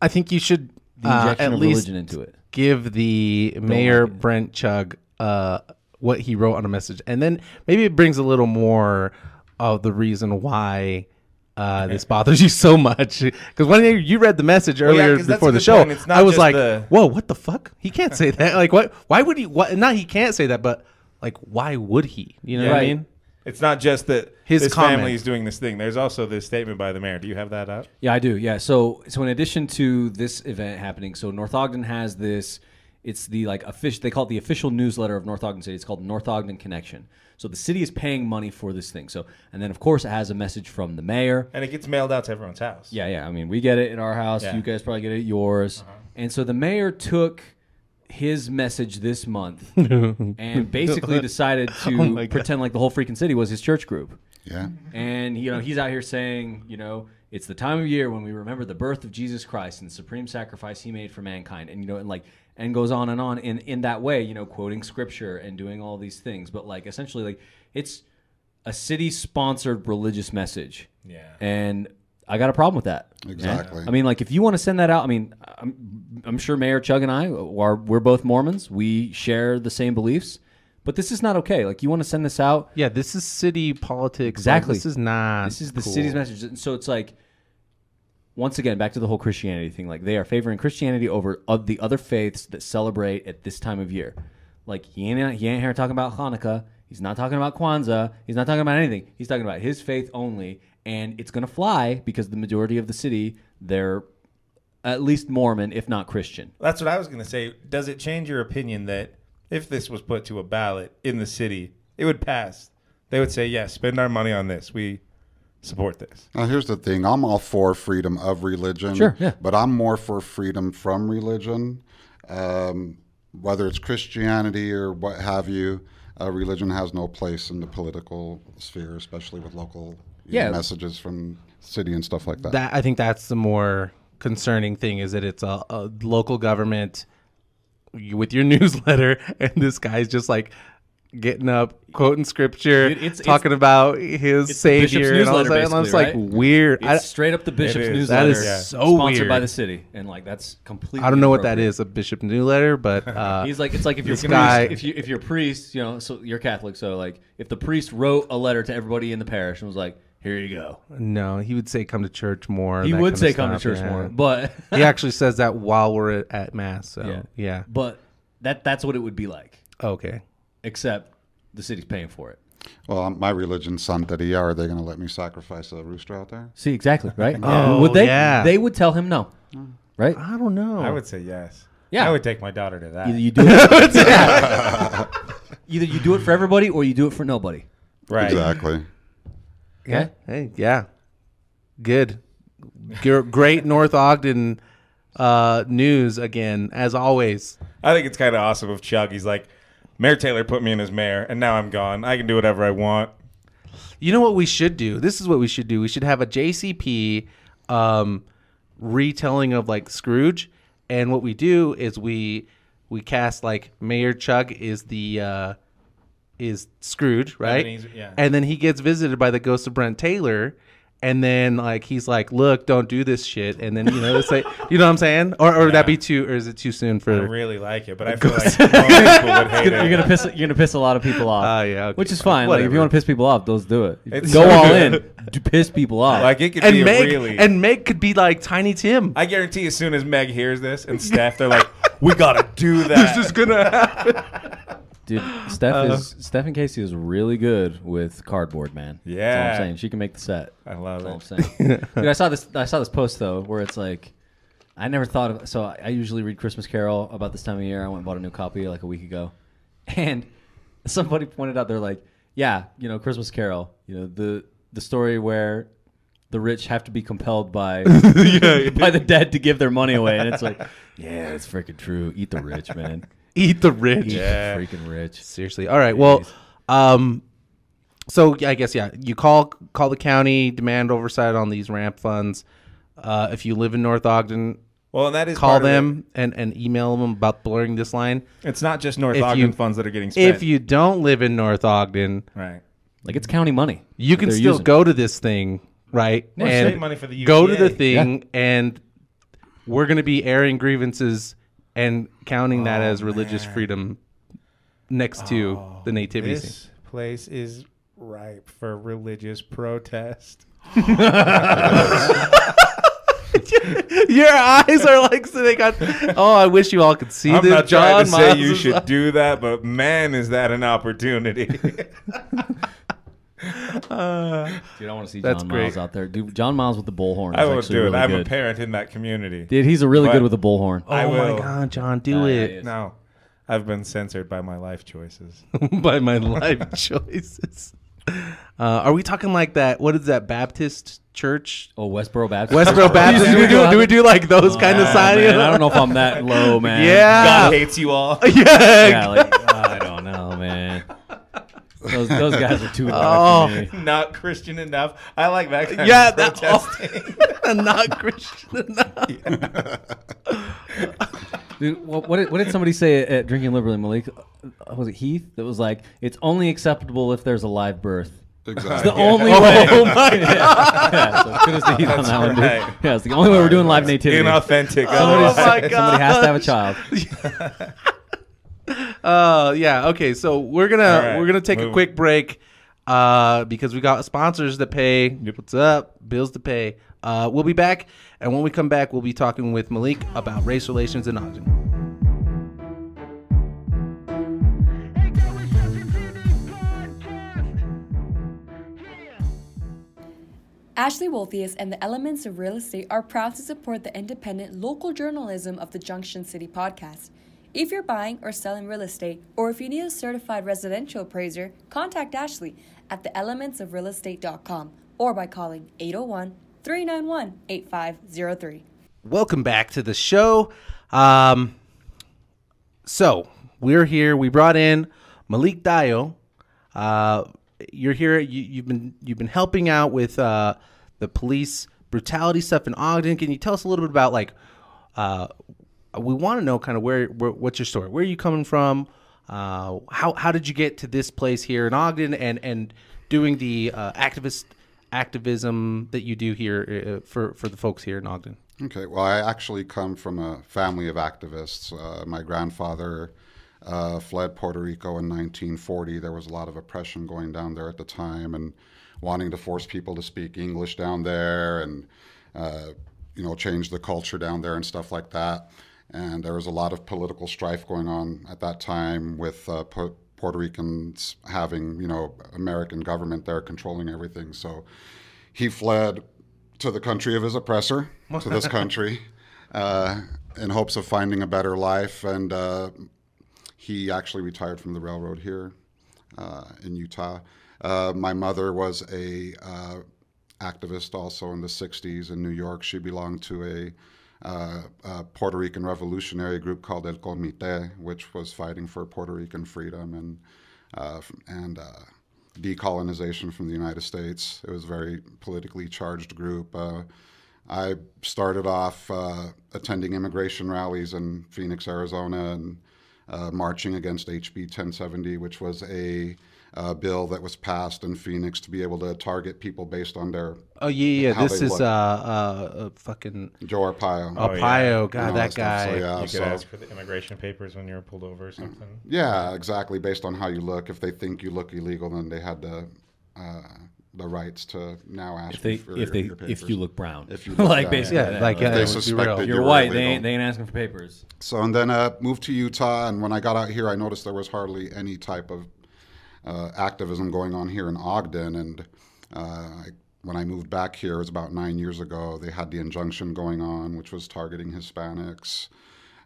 Speaker 1: I think you should
Speaker 3: the
Speaker 1: uh,
Speaker 3: injection
Speaker 1: at
Speaker 3: of
Speaker 1: least
Speaker 3: religion into it.
Speaker 1: give the mayor
Speaker 3: like.
Speaker 1: Brent Chugg uh, what he wrote on a message, and then maybe it brings a little more of the reason why. Uh, this bothers you so much because when you- you read the message
Speaker 2: yeah,
Speaker 1: earlier
Speaker 2: 'cause that's
Speaker 1: before
Speaker 2: a
Speaker 1: the
Speaker 2: good
Speaker 1: show,
Speaker 2: point. It's not
Speaker 1: I was
Speaker 2: just
Speaker 1: like,
Speaker 2: the-
Speaker 1: "Whoa, what the fuck? He can't say that. Like, what? Why would he? What? Not he can't say that, but like, why would he? You know what I mean?
Speaker 2: It's not just that
Speaker 1: His
Speaker 2: this
Speaker 1: comment.
Speaker 2: family is doing this thing. There's also this statement by the mayor. Do you have that up?
Speaker 3: Yeah, I do. Yeah. So so in addition to this event happening, so North Ogden has this. It's the like official. They call it the official newsletter of North Ogden City. It's called North Ogden Connection. So the city is paying money for this thing. So and then of course it has a message from the mayor.
Speaker 2: And it gets mailed out to everyone's house.
Speaker 3: Yeah, yeah. I mean, we get it at our house.
Speaker 2: Yeah.
Speaker 3: You guys probably get it at yours. Uh-huh. And so the mayor took his message this month and basically oh decided to
Speaker 1: Oh
Speaker 3: pretend like the whole freaking city was his church group.
Speaker 4: Yeah.
Speaker 3: And you know, he's out here saying, you know, it's the time of year when we remember the birth of Jesus Christ and the supreme sacrifice he made for mankind. And you know, and like and goes on and on in in that way, you know, quoting scripture and doing all these things. But like essentially like it's a city sponsored religious message.
Speaker 2: Yeah.
Speaker 3: And I got a problem with that.
Speaker 4: Exactly.
Speaker 3: I mean, like if you want to send that out, I mean, I'm, I'm sure Mayor Chugg and I are we're both Mormons. We share the same beliefs, but this is not okay. Like you want to send this out,
Speaker 1: Yeah, this is city politics. Like,
Speaker 3: Exactly.
Speaker 1: this is not.
Speaker 3: this is the
Speaker 1: cool.
Speaker 3: city's message. And so it's like, once again, back to the whole Christianity thing. Like they are favoring Christianity over of the other faiths that celebrate at this time of year. Like he ain't he ain't here talking about Hanukkah. He's not talking about Kwanzaa. He's not talking about anything. He's talking about his faith only, and it's gonna fly because the majority of the city they're at least Mormon, if not Christian.
Speaker 2: That's what I was going to say. Does it change your opinion that if this was put to a ballot in the city, it would pass? They would say, yes, spend our money on this. We support this.
Speaker 4: Now, here's the thing I'm all for freedom of religion.
Speaker 3: Sure, yeah.
Speaker 4: But I'm more for freedom from religion. Um, whether it's Christianity or what have you, uh, religion has no place in the political sphere, especially with local you know,
Speaker 3: Yeah.
Speaker 4: messages from city and stuff like that.
Speaker 1: that I think that's the more concerning thing is that it's a, a local government with your newsletter, and this guy's just like getting up, quoting scripture,
Speaker 3: Dude, it's-
Speaker 1: talking about his
Speaker 3: it's
Speaker 1: savior, and all that. And I was
Speaker 3: basically,
Speaker 1: like,
Speaker 3: right?
Speaker 1: weird. I,
Speaker 3: straight up the bishop's
Speaker 2: is.
Speaker 3: newsletter.
Speaker 1: That is
Speaker 2: Yeah.
Speaker 1: so
Speaker 3: sponsored by the city, and like that's completely.
Speaker 1: I don't know what that is, a bishop newsletter, but uh,
Speaker 3: He's like, it's like if you're
Speaker 1: This
Speaker 3: priest,
Speaker 1: guy-
Speaker 3: if you if you're a priest, you know, so you're Catholic, so like if the priest wrote a letter to everybody in the parish and was like, "Here you go,"
Speaker 1: no, he would say come to church more.
Speaker 3: he would say, "Come to church
Speaker 1: yeah.
Speaker 3: more," but
Speaker 1: he actually says that while we're at, at mass. So
Speaker 3: Yeah.
Speaker 1: yeah,
Speaker 3: but that that's what it would be like,
Speaker 1: okay.
Speaker 3: except the city's paying for it.
Speaker 4: well, my religion's Santeria. Are they going to let me sacrifice a rooster out there?
Speaker 3: See exactly right?
Speaker 1: Oh,
Speaker 3: would they?
Speaker 1: yeah.
Speaker 3: They would tell him no, mm. right?
Speaker 1: I don't know.
Speaker 2: I would say yes.
Speaker 3: Yeah.
Speaker 2: I would take my daughter to that.
Speaker 3: Either you do it, either you do it for everybody or you do it for nobody.
Speaker 2: right.
Speaker 4: Exactly.
Speaker 1: Yeah. Hey, yeah. Good. Great North Ogden uh, news again, as always.
Speaker 2: I think it's kind of awesome of Chuck. He's like, Mayor Taylor put me in as mayor, and now I'm gone. I can do whatever I want.
Speaker 1: You know what we should do? This is what we should do. We should have a JCP um, retelling of like Scrooge, and what we do is we we cast like Mayor Chugg is the uh, is Scrooge, right?
Speaker 2: he's- yeah.
Speaker 1: And then he gets visited by the ghost of Brent Taylor. And then, like he's like, "Look, don't do this shit." And then, you know, it's like, you know what I'm saying? Or, or would that be too, or is it too soon for?
Speaker 2: I really like it, but I feel like most people would hate
Speaker 3: You're
Speaker 2: it.
Speaker 3: gonna piss. You're gonna piss a lot of people off.
Speaker 1: Ah, yeah, okay,
Speaker 3: which is
Speaker 1: fine.
Speaker 3: fine. Like if you want to piss people off, those do it.
Speaker 2: It's
Speaker 3: Go
Speaker 2: so
Speaker 3: all in. to piss people off.
Speaker 2: Like it could
Speaker 1: and
Speaker 2: be
Speaker 1: Meg
Speaker 2: really.
Speaker 1: and Meg could be like Tiny Tim.
Speaker 2: I guarantee, as soon as Meg hears this and Steph, they're like, "We gotta do that."
Speaker 1: this is gonna happen.
Speaker 3: Dude, Steph
Speaker 1: Uh,
Speaker 3: is Stephen Casey is really good with cardboard, man. That's all
Speaker 2: Yeah.
Speaker 3: I'm saying. She can make the set.
Speaker 2: I love
Speaker 3: That's all. I'm saying. Dude, I saw this. I saw this post though, where it's like, I never thought of. So I, I usually read Christmas Carol about this time of year. I went and bought a new copy like a week ago, and somebody pointed out they're like, yeah, you know, Christmas Carol, you know, the the story where the rich have to be compelled by by the dead to give their money away, and it's like, yeah, it's freaking true. Eat the rich, man.
Speaker 1: Eat the rich.
Speaker 3: Eat
Speaker 2: Yeah.
Speaker 3: the freaking rich.
Speaker 1: Seriously. All right. Well, um, so I guess yeah, you call call the county, demand oversight on these ramp funds. Uh, if you live in North Ogden,
Speaker 2: Well, and that is
Speaker 1: call
Speaker 2: part of it.
Speaker 1: them and, and email them about blurring this line.
Speaker 2: It's not just North
Speaker 1: If
Speaker 2: Ogden
Speaker 1: you-
Speaker 2: funds that are getting spent.
Speaker 1: If you don't live in North Ogden,
Speaker 2: right.
Speaker 3: Like it's county money.
Speaker 1: you can still
Speaker 3: using.
Speaker 1: go to this thing, right?
Speaker 2: Or state money for the
Speaker 1: go to the
Speaker 2: UGA.
Speaker 1: thing, and we're going to be airing grievances and counting that oh, as religious freedom next to oh, the nativity scene.
Speaker 2: This place is ripe for religious protest.
Speaker 1: Your eyes are like sitting on. Oh, I wish you all could see
Speaker 2: I'm
Speaker 1: this.
Speaker 2: not
Speaker 1: John
Speaker 2: trying to say
Speaker 1: Miles
Speaker 2: you
Speaker 1: is-
Speaker 2: should do that, but man, is that an opportunity.
Speaker 3: Dude, I want to see
Speaker 1: That's
Speaker 3: John
Speaker 1: great.
Speaker 3: Miles out there. Dude, John Miles with the bullhorn.
Speaker 2: I
Speaker 3: is
Speaker 2: won't
Speaker 3: actually
Speaker 2: do it.
Speaker 3: really
Speaker 2: I'm a parent in that community.
Speaker 3: Dude, he's a really
Speaker 2: But-
Speaker 3: good with the bullhorn.
Speaker 1: Oh
Speaker 2: I
Speaker 1: my
Speaker 2: will.
Speaker 1: God, John, do
Speaker 3: Yeah,
Speaker 1: it
Speaker 3: yeah, yeah.
Speaker 2: No, I've been censored by my life choices.
Speaker 1: by my life choices. Uh, are we talking like that? What is that Baptist church?
Speaker 3: Oh, Westboro Baptist.
Speaker 1: Westboro Baptist? do we do? Do we do like those kind of
Speaker 3: Oh,
Speaker 1: signs?
Speaker 3: man, I don't know if I'm that low, man.
Speaker 1: Yeah.
Speaker 2: God hates you all.
Speaker 1: yeah.
Speaker 3: Yeah, like, Those, those guys are too
Speaker 1: Oh.
Speaker 3: for me.
Speaker 2: Not Christian enough. I like that kind
Speaker 1: Yeah,
Speaker 2: of
Speaker 1: that-
Speaker 2: protesting.
Speaker 1: not Christian enough.
Speaker 3: Dude, what, what, did, what did somebody say at Drinking Liberally, Malik? Uh, Was it Heath? That was like, it's only acceptable if there's a live birth.
Speaker 4: Exactly.
Speaker 3: It's the only way.
Speaker 1: Oh my
Speaker 3: yeah, so kudos to Heath on
Speaker 2: That's
Speaker 3: that one, dude.
Speaker 2: right.
Speaker 3: Yeah, it's the only way we're doing live nativity.
Speaker 2: Inauthentic.
Speaker 1: Oh
Speaker 2: otherwise.
Speaker 1: my
Speaker 3: Somebody has to have a
Speaker 1: gosh.
Speaker 3: child.
Speaker 1: Uh, yeah. Okay, so we're gonna
Speaker 2: All right,
Speaker 1: we're gonna take a quick break, uh, because we got sponsors to pay. What's up? Bills to pay. Uh, we'll be back, and when we come back, we'll be talking with Malik about race relations in Ogden.
Speaker 5: Ashley Wolthuis and the Elements of Real Estate are proud to support the independent local journalism of the Junction City podcast. If you're buying or selling real estate, or if you need a certified residential appraiser, contact Ashley at theelementsofrealestate.com or by calling 801 391 8503.
Speaker 1: Welcome back to the show. Um, so we're here. We brought in Malik Dio. Uh, you're here. You, you've been you've been helping out with uh, the police brutality stuff in Ogden. Can you tell us a little bit about like? Uh, we want to know kind of where, where what's your story? Where are you coming from? Uh, how how did you get to this place here in Ogden and and doing the uh, activist activism that you do here uh, for for the folks here in Ogden?
Speaker 4: Okay, well, I actually come from a family of activists. Uh, my grandfather uh, fled Puerto Rico in 1940. There was a lot of oppression going down there at the time, and wanting to force people to speak English down there, and uh, you know, change the culture down there and stuff like that. And there was a lot of political strife going on at that time with uh, Pu- Puerto Ricans having, you know, American government there controlling everything. So he fled to the country of his oppressor, to this country, uh, in hopes of finding a better life. And uh, he actually retired from the railroad here uh, in Utah. Uh, my mother was a uh, activist also in the '60s in New York. She belonged to a uh, a Puerto Rican revolutionary group called El Comité, which was fighting for Puerto Rican freedom and uh, and uh, decolonization from the United States. It was a very politically charged group. Uh, I started off uh, attending immigration rallies in Phoenix, Arizona, and uh, marching against HB 1070, which was a uh, bill that was passed in Phoenix to be able to target people based on their
Speaker 1: Oh yeah, yeah. This is
Speaker 4: look.
Speaker 1: uh uh, uh fucking
Speaker 4: Joe Arpaio.
Speaker 1: Arpaio.
Speaker 2: yeah.
Speaker 1: God,
Speaker 4: and all
Speaker 1: that
Speaker 4: stuff.
Speaker 1: guy.
Speaker 4: So, yeah,
Speaker 2: you could
Speaker 4: so-
Speaker 2: ask for the immigration papers when you were pulled over or something.
Speaker 4: Yeah, exactly. Based on how you look, if they think you look illegal, then they had the uh, the rights to now ask
Speaker 3: If they
Speaker 4: for
Speaker 3: if
Speaker 4: your,
Speaker 3: they
Speaker 4: your
Speaker 3: if you look brown,
Speaker 4: If you look
Speaker 3: like
Speaker 4: brown,
Speaker 3: basically,
Speaker 1: Yeah,
Speaker 3: that.
Speaker 1: like
Speaker 4: If
Speaker 1: yeah,
Speaker 4: they
Speaker 1: let's be
Speaker 4: suspected
Speaker 1: real.
Speaker 4: you
Speaker 3: you're
Speaker 4: were
Speaker 3: white. They ain't they ain't asking for papers.
Speaker 4: So and then uh, moved to Utah, and when I got out here, I noticed there was hardly any type of activism going on here in Ogden. And uh, I, when I moved back here, it was about nine years ago. They had the injunction going on, which was targeting Hispanics.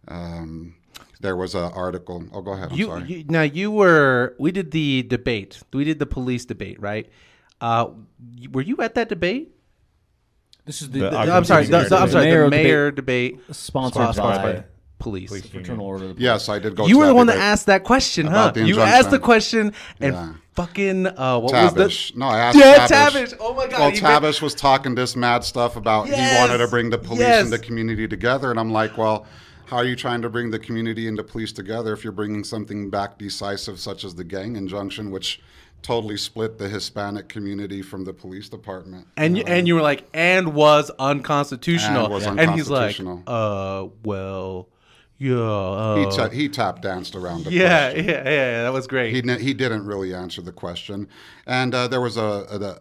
Speaker 4: Um, there was an article. Oh, go ahead. I'm
Speaker 1: You,
Speaker 4: sorry.
Speaker 1: you now you were we did the debate. We did the police debate, right? Uh, were you at that debate?
Speaker 3: This is the,
Speaker 2: The
Speaker 3: the-
Speaker 1: I'm sorry. The, the- I'm
Speaker 2: debate.
Speaker 1: sorry.
Speaker 3: mayor
Speaker 1: The
Speaker 3: debate
Speaker 1: mayor debate,
Speaker 3: sponsored
Speaker 1: sponsored
Speaker 3: by
Speaker 1: by police.
Speaker 2: Police union.
Speaker 3: Fraternal Order. of the
Speaker 4: yes, I did go.
Speaker 1: You
Speaker 4: to
Speaker 1: were
Speaker 4: that
Speaker 1: the one that asked that question, huh?
Speaker 4: The
Speaker 1: You asked the question, and
Speaker 4: Yeah.
Speaker 1: fucking uh, what was
Speaker 4: Tabish.
Speaker 1: the?
Speaker 4: No, I asked
Speaker 1: Yeah,
Speaker 4: Tabish.
Speaker 1: Tabish. Oh my God,
Speaker 4: Well,
Speaker 1: he
Speaker 4: Tabish was talking this mad stuff about he wanted to bring the police
Speaker 1: Yes.
Speaker 4: and the community together, and I'm like, well, how are you trying to bring the community and the police together if you're bringing something back decisive such as the gang injunction, which totally split the Hispanic community from the police department?
Speaker 1: And you, and you were like, and was unconstitutional.
Speaker 4: And was
Speaker 1: And he's like, uh, well, yeah, uh,
Speaker 4: He, ta- he tap danced around the
Speaker 1: yeah,
Speaker 4: question.
Speaker 1: yeah, yeah, yeah, That was great.
Speaker 4: He, ne- he didn't really answer the question. And uh, there was a,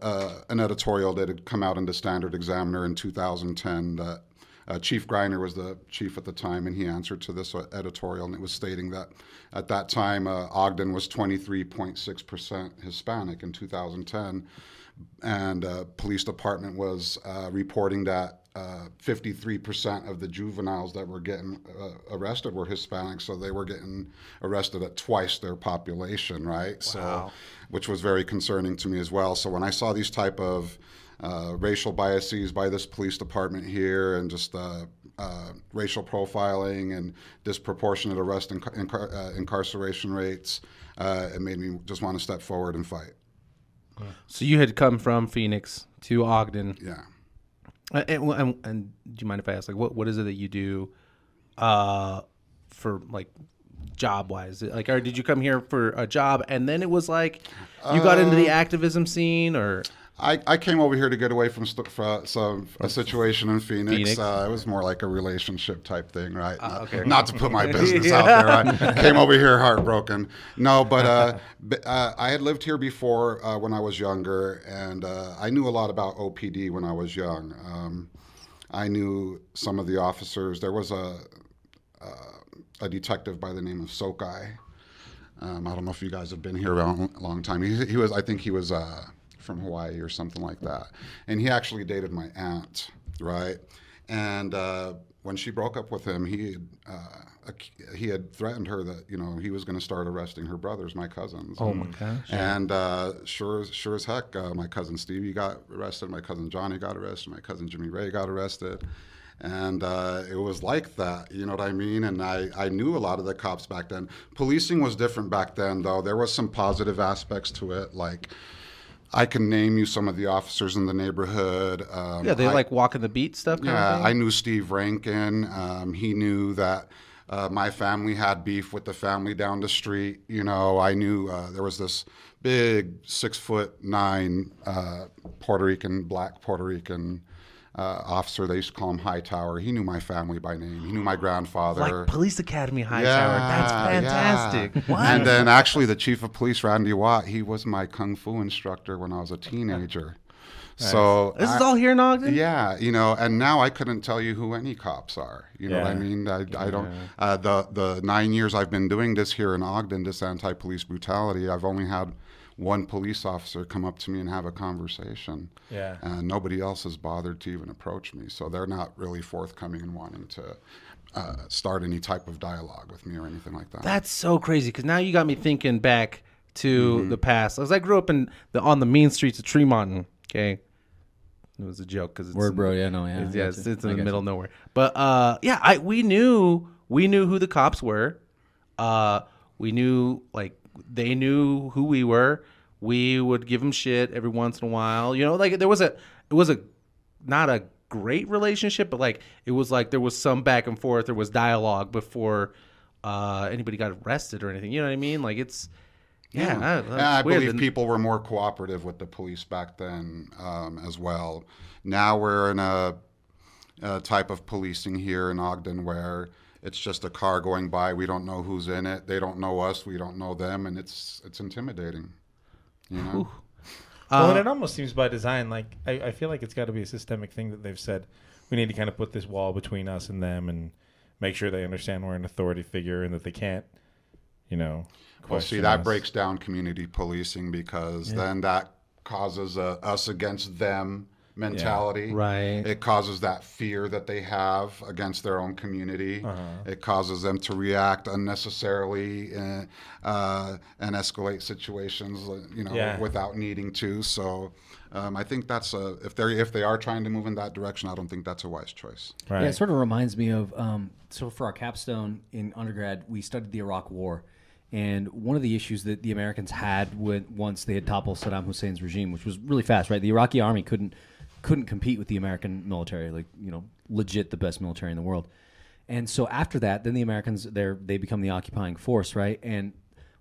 Speaker 4: a, a an editorial that had come out in the Standard Examiner in 2010 that uh, Chief Greiner was the chief at the time, and he answered to this uh, editorial, and it was stating that at that time uh, Ogden was 23.6% Hispanic in 2010, and uh, police department was uh, reporting that uh, 53% of the juveniles that were getting uh, arrested were Hispanic, so they were getting arrested at twice their population, right? So, which was very concerning to me as well. So when I saw these type of uh, racial biases by this police department here, and just uh, uh, racial profiling and disproportionate arrest and incar- uh, incarceration rates, uh, it made me just want to step forward and fight.
Speaker 1: so you had come from Phoenix to Ogden.
Speaker 4: Yeah.
Speaker 1: Uh, And, and, and do you mind if I ask, like, what, what is it that you do uh, for, like, job wise? Like, or did you come here for a job and then it was like you got into
Speaker 4: Uh,
Speaker 1: the activism scene or?
Speaker 4: I, I came over here to get away from st- some a situation in Phoenix.
Speaker 1: Phoenix.
Speaker 4: Uh, it was more like a relationship type thing, right? not,
Speaker 1: okay.
Speaker 4: not to put my business out there. I came over here heartbroken. No, but uh, b- uh, I had lived here before uh, when I was younger, and uh, I knew a lot about OPD when I was young. Um, I knew some of the officers. There was a a detective by the name of Sokai. Um, I don't know if you guys have been here a long, long time. He, he was, I think he was uh, from Hawaii or something like that. And he actually dated my aunt, right? And uh, when she broke up with him, he had, uh, he had threatened her that you know he was going to start arresting her brothers, my cousins.
Speaker 1: Oh my gosh.
Speaker 4: And uh, sure, as- sure as heck, uh, my cousin Stevie got arrested. My cousin Johnny got arrested. My cousin Jimmy Ray got arrested. And uh, it was like that, you know what I mean? And I, I knew a lot of the cops back then. Policing was different back then, though. There was some positive aspects to it. Like, I can name you some of the officers in the neighborhood. Um,
Speaker 1: Yeah, they
Speaker 4: I-
Speaker 1: like walking the beat stuff. Kind
Speaker 4: yeah? I knew Steve Rankin. Um, he knew that uh, my family had beef with the family down the street. You know, I knew uh, there was this big six foot nine uh, Puerto Rican, black Puerto Rican uh, officer. They used to call him Hightower. He knew my family by name. He knew my grandfather.
Speaker 1: like Police Academy Hightower. That's fantastic.
Speaker 4: yeah.
Speaker 1: What?
Speaker 4: And then actually, the chief of police, Randy Watt, he was my kung fu instructor when I was a teenager. So
Speaker 1: this is
Speaker 4: I-
Speaker 1: all here in Ogden.
Speaker 4: yeah, you know, and now I couldn't tell you who any cops are. You know what I mean? I, I don't. Uh, the the nine years I've been doing this here in Ogden, this anti-police brutality, I've only had one police officer come up to me and have a conversation.
Speaker 2: Yeah.
Speaker 4: And nobody else has bothered to even approach me, so they're not really forthcoming and wanting to uh, start any type of dialogue with me or anything like that.
Speaker 1: That's so crazy because now you got me thinking back to
Speaker 4: Mm-hmm.
Speaker 1: the past. As I grew up in the on the mean streets of Tremont, okay, It was a joke because it's
Speaker 3: Word,
Speaker 1: in-
Speaker 3: bro. Yeah, no, yeah.
Speaker 1: It's, yeah,
Speaker 3: got
Speaker 1: it's,
Speaker 3: you.
Speaker 1: it's
Speaker 3: I
Speaker 1: in the middle
Speaker 3: you.
Speaker 1: of nowhere. But uh, yeah, I we knew we knew who the cops were. Uh, we knew like they knew who we were. We would give them shit every once in a while. You know, like there was a it was a not a great relationship, but like it was like there was some back and forth. There was dialogue before uh, anybody got arrested or anything. You know what I mean? Like it's yeah. I,
Speaker 4: And I
Speaker 1: weird
Speaker 4: believe people were more cooperative with the police back then um, as well. Now we're in a, a type of policing here in Ogden where it's just a car going by. We don't know who's in it. They don't know us. We don't know them, and it's it's intimidating. You know.
Speaker 2: well,
Speaker 1: Uh,
Speaker 2: and it almost seems by design. Like I, I feel like it's got to be a systemic thing that they've said. We need to kind of put this wall between us and them, and make sure they understand we're an authority figure and that they can't, you know.
Speaker 4: Well, see,
Speaker 2: question
Speaker 4: that
Speaker 2: us.
Speaker 4: breaks down community policing because then that causes a us against them mentality.
Speaker 1: Right.
Speaker 4: It causes that fear that they have against their own community. It causes them to react unnecessarily uh, uh, and escalate situations, uh, you know,
Speaker 2: Yeah.
Speaker 4: without needing to. So. Um, I think that's a if they if they are trying to move in that direction, I don't think that's a wise choice.
Speaker 2: Right.
Speaker 3: Yeah, it sort of reminds me of um, so for our capstone in undergrad, we studied the Iraq War, and one of the issues that the Americans had when once they had toppled Saddam Hussein's regime, which was really fast, right? The Iraqi army couldn't couldn't compete with the American military, like you know, legit the best military in the world. And so after that, then the Americans they they become the occupying force, right? And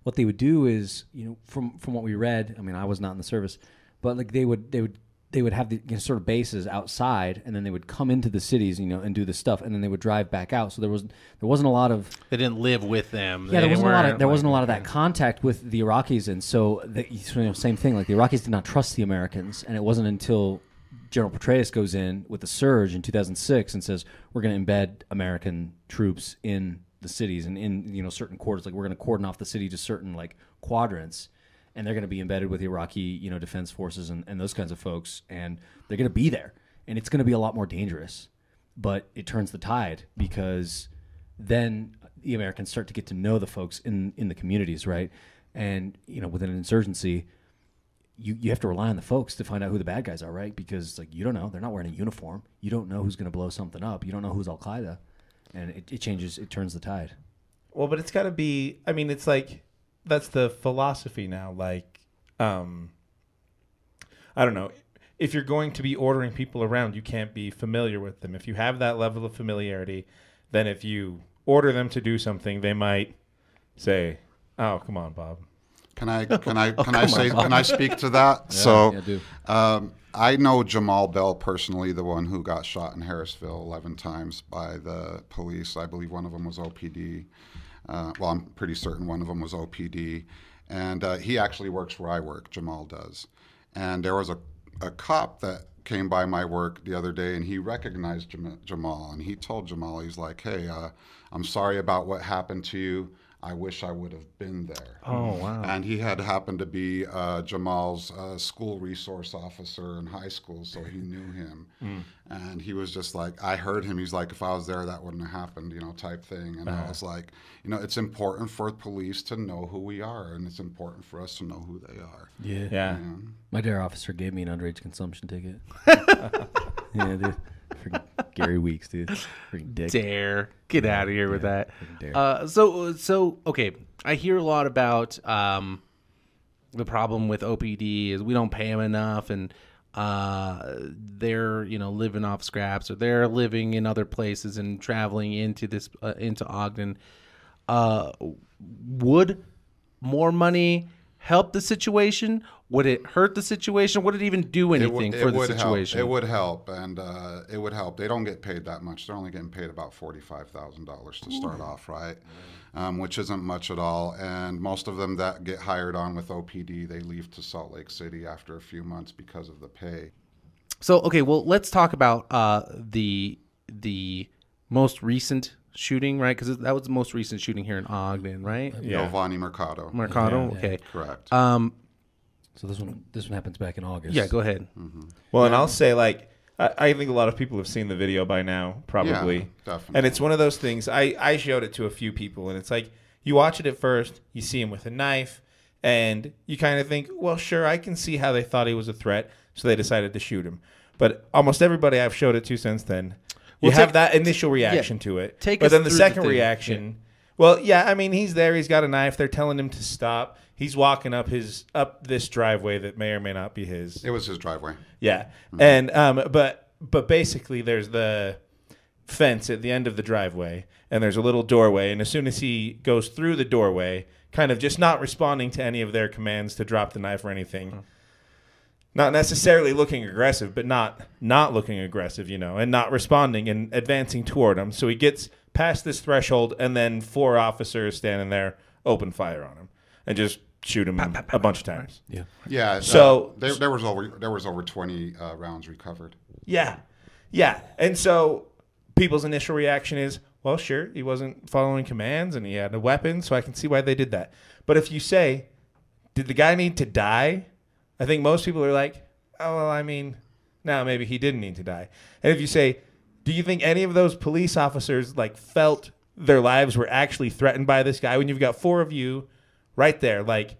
Speaker 3: what they would do is, you know, from from what we read, I mean, I was not in the service, but like they would they would they would have the you know, sort of bases outside, and then they would come into the cities, you know, and do the stuff, and then they would drive back out. So there was there wasn't a lot of
Speaker 1: they didn't live with them.
Speaker 3: yeah, there wasn't a lot of there
Speaker 1: like-
Speaker 3: wasn't a lot of that contact with the Iraqis, and so the you know, same thing. Like the Iraqis did not trust the Americans, and it wasn't until General Petraeus goes in with the surge in 2006 and says we're going to embed American troops in the cities and in you know certain quarters. Like we're going to cordon off the city to certain like quadrants, and they're going to be embedded with Iraqi you know defense forces and, and those kinds of folks, and they're going to be there, and it's going to be a lot more dangerous. But it turns the tide because then the Americans start to get to know the folks in in the communities, right? And you know, within an insurgency, you you have to rely on the folks to find out who the bad guys are, right? Because like you don't know, they're not wearing a uniform. You don't know who's going to blow something up. You don't know who's Al Qaeda, and it, it changes. It turns the tide.
Speaker 2: Well, but it's got to be. I mean, it's like that's the philosophy now. Like, um, I don't know. If you're going to be ordering people around, you can't be familiar with them. If you have that level of familiarity, then if you order them to do something, they might say, "Oh, come on, Bob."
Speaker 4: Can I can I can I say can I speak to that? so
Speaker 3: Oh, yeah.
Speaker 4: Um, I know Jamal Bell personally, the one who got shot in Harrisville 11 times by the police. I believe one of them was OPD. Uh, well, I'm pretty certain one of them was OPD. And uh, he actually works where I work, Jamal does. And there was a, a cop that came by my work the other day and he recognized Jam- Jamal. And he told Jamal, he's like, hey, uh, I'm sorry about what happened to you. I wish I would have been there.
Speaker 1: Oh wow.
Speaker 4: And he had happened to be uh, Jamal's uh, school resource officer in high school, so he knew him. And he was just like, I heard him. He's like, if I was there, that wouldn't have happened, you know, type thing. And I was like, you know, it's important for police to know who we are, and it's important for us to know who they are.
Speaker 3: Yeah.
Speaker 2: Yeah.
Speaker 3: My dare officer gave me an underage consumption ticket. yeah, dude. Gary Weeks, dude. Freaking dick.
Speaker 1: dare get out of here with that. Uh, so so okay, I hear a lot about um, the problem with OPD is we don't pay them enough, and uh, they're you know living off scraps, or they're living in other places and traveling into this uh, into Ogden. Uh, would more money help the situation? Would it hurt the situation? Would it even do
Speaker 4: It
Speaker 1: anything
Speaker 4: would-
Speaker 1: for
Speaker 4: it
Speaker 1: the
Speaker 4: would
Speaker 1: situation?
Speaker 4: Help. It would help, and uh, it would help. They don't get paid that much. They're only getting paid about forty-five thousand dollars to start off, right? Um, which isn't much at all. And most of them that get hired on with OPD, they leave to Salt Lake City after a few months because of the pay.
Speaker 1: So okay, well, let's talk about uh, the the most recent shooting, right? Because that was the most recent shooting here in Ogden, right?
Speaker 2: Yeah.
Speaker 4: Giovanni Mercado.
Speaker 1: Mercado. Okay.
Speaker 4: Correct.
Speaker 1: Um.
Speaker 3: So this one, this one happens back in August.
Speaker 1: Yeah. Go ahead.
Speaker 2: Well, and I'll say like I, I think a lot of people have seen the video by now, probably.
Speaker 4: Yeah, definitely.
Speaker 2: And it's one of those things. I I showed it to a few people, and it's like you watch it at first, you see him with a knife, and you kind of think, well, sure, I can see how they thought he was a threat, so they decided to shoot him. But almost everybody I've showed it to since then, you
Speaker 1: Well,
Speaker 2: have that initial reaction to it.
Speaker 1: take
Speaker 2: but then the
Speaker 1: through the
Speaker 2: second
Speaker 1: thing.
Speaker 2: reaction. Well, yeah, I mean, he's there. He's got a knife. They're telling him to stop. He's walking up his up this driveway that may or may not be his.
Speaker 4: It was his driveway.
Speaker 2: Yeah, and um, but but basically, there's the fence at the end of the driveway, and there's a little doorway. And as soon as he goes through the doorway, kind of just not responding to any of their commands to drop the knife or anything, not necessarily looking aggressive, but not not looking aggressive, you know, and not responding and advancing toward him. So he gets past this threshold, and then four officers standing there open fire on him and just shoot him a bunch of times.
Speaker 4: Yeah. Yeah.
Speaker 2: So-
Speaker 4: uh, there, there was over there was over twenty uh, rounds recovered.
Speaker 2: Yeah. Yeah. And so people's initial reaction is, well, sure, he wasn't following commands and he had a weapon, so I can see why they did that. But if you say, did the guy need to die? I think most people are like, oh, well, I mean, no, maybe he didn't need to die. And if you say, do you think any of those police officers like felt their lives were actually threatened by this guy when you've got four of you right there, like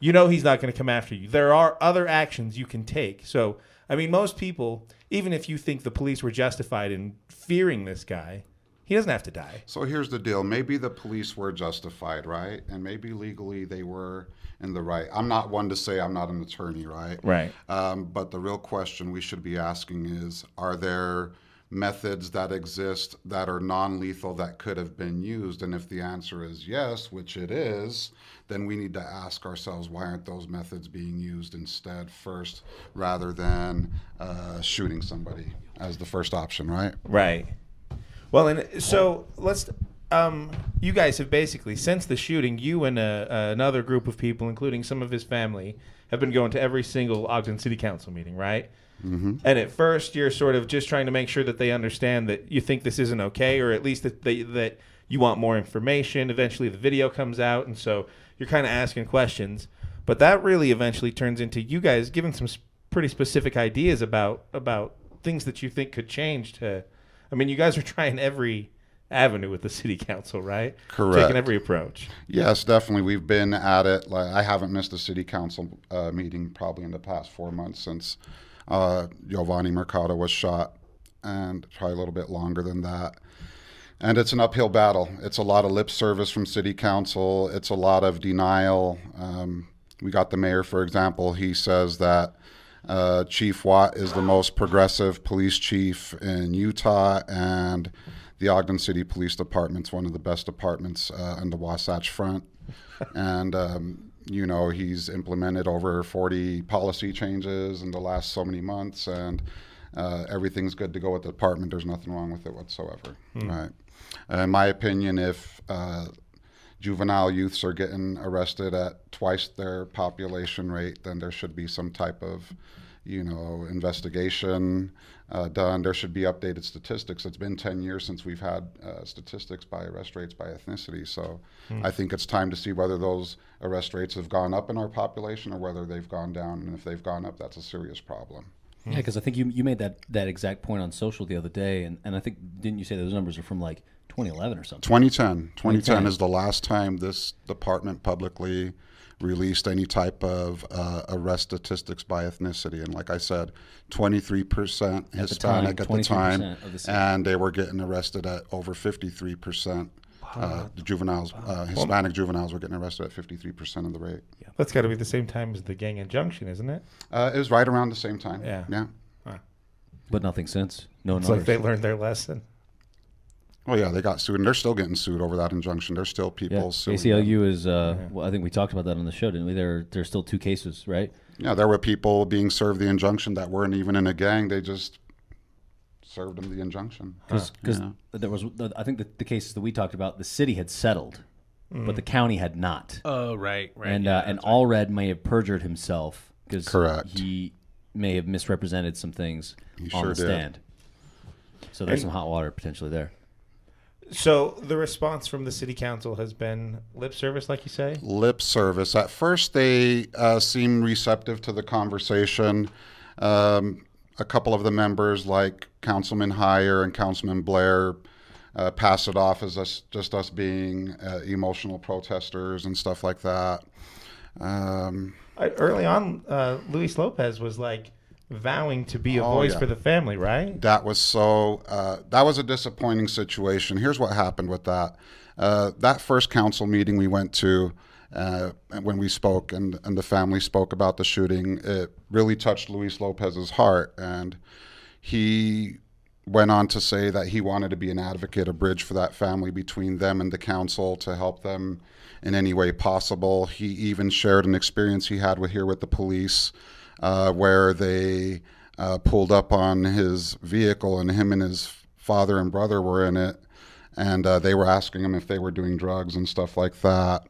Speaker 2: you know he's not going to come after you. There are other actions you can take. So, I mean, most people, even if you think the police were justified in fearing this guy, he doesn't have to die.
Speaker 4: So here's the deal. Maybe the police were justified, right? And maybe legally they were in the right. I'm not one to say I'm not an attorney, right?
Speaker 2: Right.
Speaker 4: Um, but the real question we should be asking is are there methods that exist that are non lethal that could have been used? And if the answer is yes, which it is, then we need to ask ourselves why aren't those methods being used instead first rather than uh, shooting somebody as the first option, right?
Speaker 2: Right. Well, and so let's. Um, you guys have basically since the shooting, you and uh, another group of people, including some of his family, have been going to every single Ogden City Council meeting, right? Mm-hmm. And at first, you're sort of just trying to make sure that they understand that you think this isn't okay, or at least that they, that you want more information. Eventually, the video comes out, and so you're kind of asking questions. But that really eventually turns into you guys giving some pretty specific ideas about about things that you think could change. To, I mean, you guys are trying every avenue with the city council, right?
Speaker 4: Correct.
Speaker 2: Taking every approach.
Speaker 4: Yes, definitely. We've been at it. Like I haven't missed a city council uh, meeting probably in the past four months since uh, Giovanni Mercado was shot, and probably a little bit longer than that. And it's an uphill battle. It's a lot of lip service from city council. It's a lot of denial. Um, we got the mayor, for example. He says that uh, Chief Watt is the most progressive police chief in Utah, and the Ogden City Police Department's one of the best departments uh, on the Wasatch Front. and um, you know he's implemented over 40 policy changes in the last so many months, and uh, everything's good to go with the department. There's nothing wrong with it whatsoever. Right. In my opinion, if uh, juvenile youths are getting arrested at twice their population rate, then there should be some type of, you know, investigation uh, done. There should be updated statistics. It's been 10 years since we've had uh, statistics by arrest rates by ethnicity. So I think it's time to see whether those arrest rates have gone up in our population or whether they've gone down. And if they've gone up, that's a serious problem.
Speaker 3: Yeah, because I think you you made that, that exact point on social the other day, and, and I think didn't you say those numbers are from like 2011 or something?
Speaker 4: 2010. 2010
Speaker 3: 2010.
Speaker 4: is the last time this department publicly released any type of uh, arrest statistics by ethnicity. And like I said, 23% Hispanic at the
Speaker 3: 23%
Speaker 4: time,
Speaker 3: of the city.
Speaker 4: and they were getting arrested at over 53%. Uh, the juveniles, uh, Hispanic juveniles were getting arrested at 53% of the rate.
Speaker 2: That's got to be the same time as the gang injunction, isn't it?
Speaker 4: Uh, it was right around the same time.
Speaker 2: Yeah.
Speaker 4: Yeah.
Speaker 3: But nothing since. No
Speaker 2: It's
Speaker 3: numbers.
Speaker 2: like they learned their lesson.
Speaker 4: Well, yeah, they got sued, and they're still getting sued over that injunction. There's still people
Speaker 3: yeah.
Speaker 4: suing. them.
Speaker 3: ACLU is. Uh, well, I think we talked about that on the show, didn't we? There, there's still two cases, right?
Speaker 4: Yeah, there were people being served the injunction that weren't even in a gang. They just served them the injunction.
Speaker 3: Because
Speaker 4: Yeah.
Speaker 3: there was, I think the, the cases that we talked about, the city had settled, but the county had not.
Speaker 1: Oh, right, right.
Speaker 3: and
Speaker 1: yeah,
Speaker 3: uh, and
Speaker 1: right.
Speaker 3: Allred may have perjured himself because
Speaker 4: Correct.
Speaker 3: he may have misrepresented some things
Speaker 4: He
Speaker 3: on
Speaker 4: sure
Speaker 3: the
Speaker 4: did.
Speaker 3: stand. So there's
Speaker 2: And-
Speaker 3: some hot water potentially there.
Speaker 2: So the response from the city council has been lip service, like you say.
Speaker 4: Lip service. At first, they uh, seemed receptive to the conversation. Um, a couple of the members, like Councilman Hyer and Councilman Blair, uh, pass it off as us, just us being uh, emotional protesters and stuff like that. Um,
Speaker 2: early on, uh, Luis Lopez was like vowing to be a
Speaker 4: Oh,
Speaker 2: voice
Speaker 4: yeah.
Speaker 2: for the family, right?
Speaker 4: That was so. Uh, that was a disappointing situation. Here's what happened with that. Uh, that first council meeting we went to, uh, when we spoke and and the family spoke about the shooting, it really touched Luis Lopez's heart, and he went on to say that he wanted to be an advocate, a bridge for that family between them and the council to help them in any way possible. He even shared an experience he had with here with the police, uh, where they uh, pulled up on his vehicle and him and his father and brother were in it, and uh, they were asking him if they were doing drugs and stuff like that.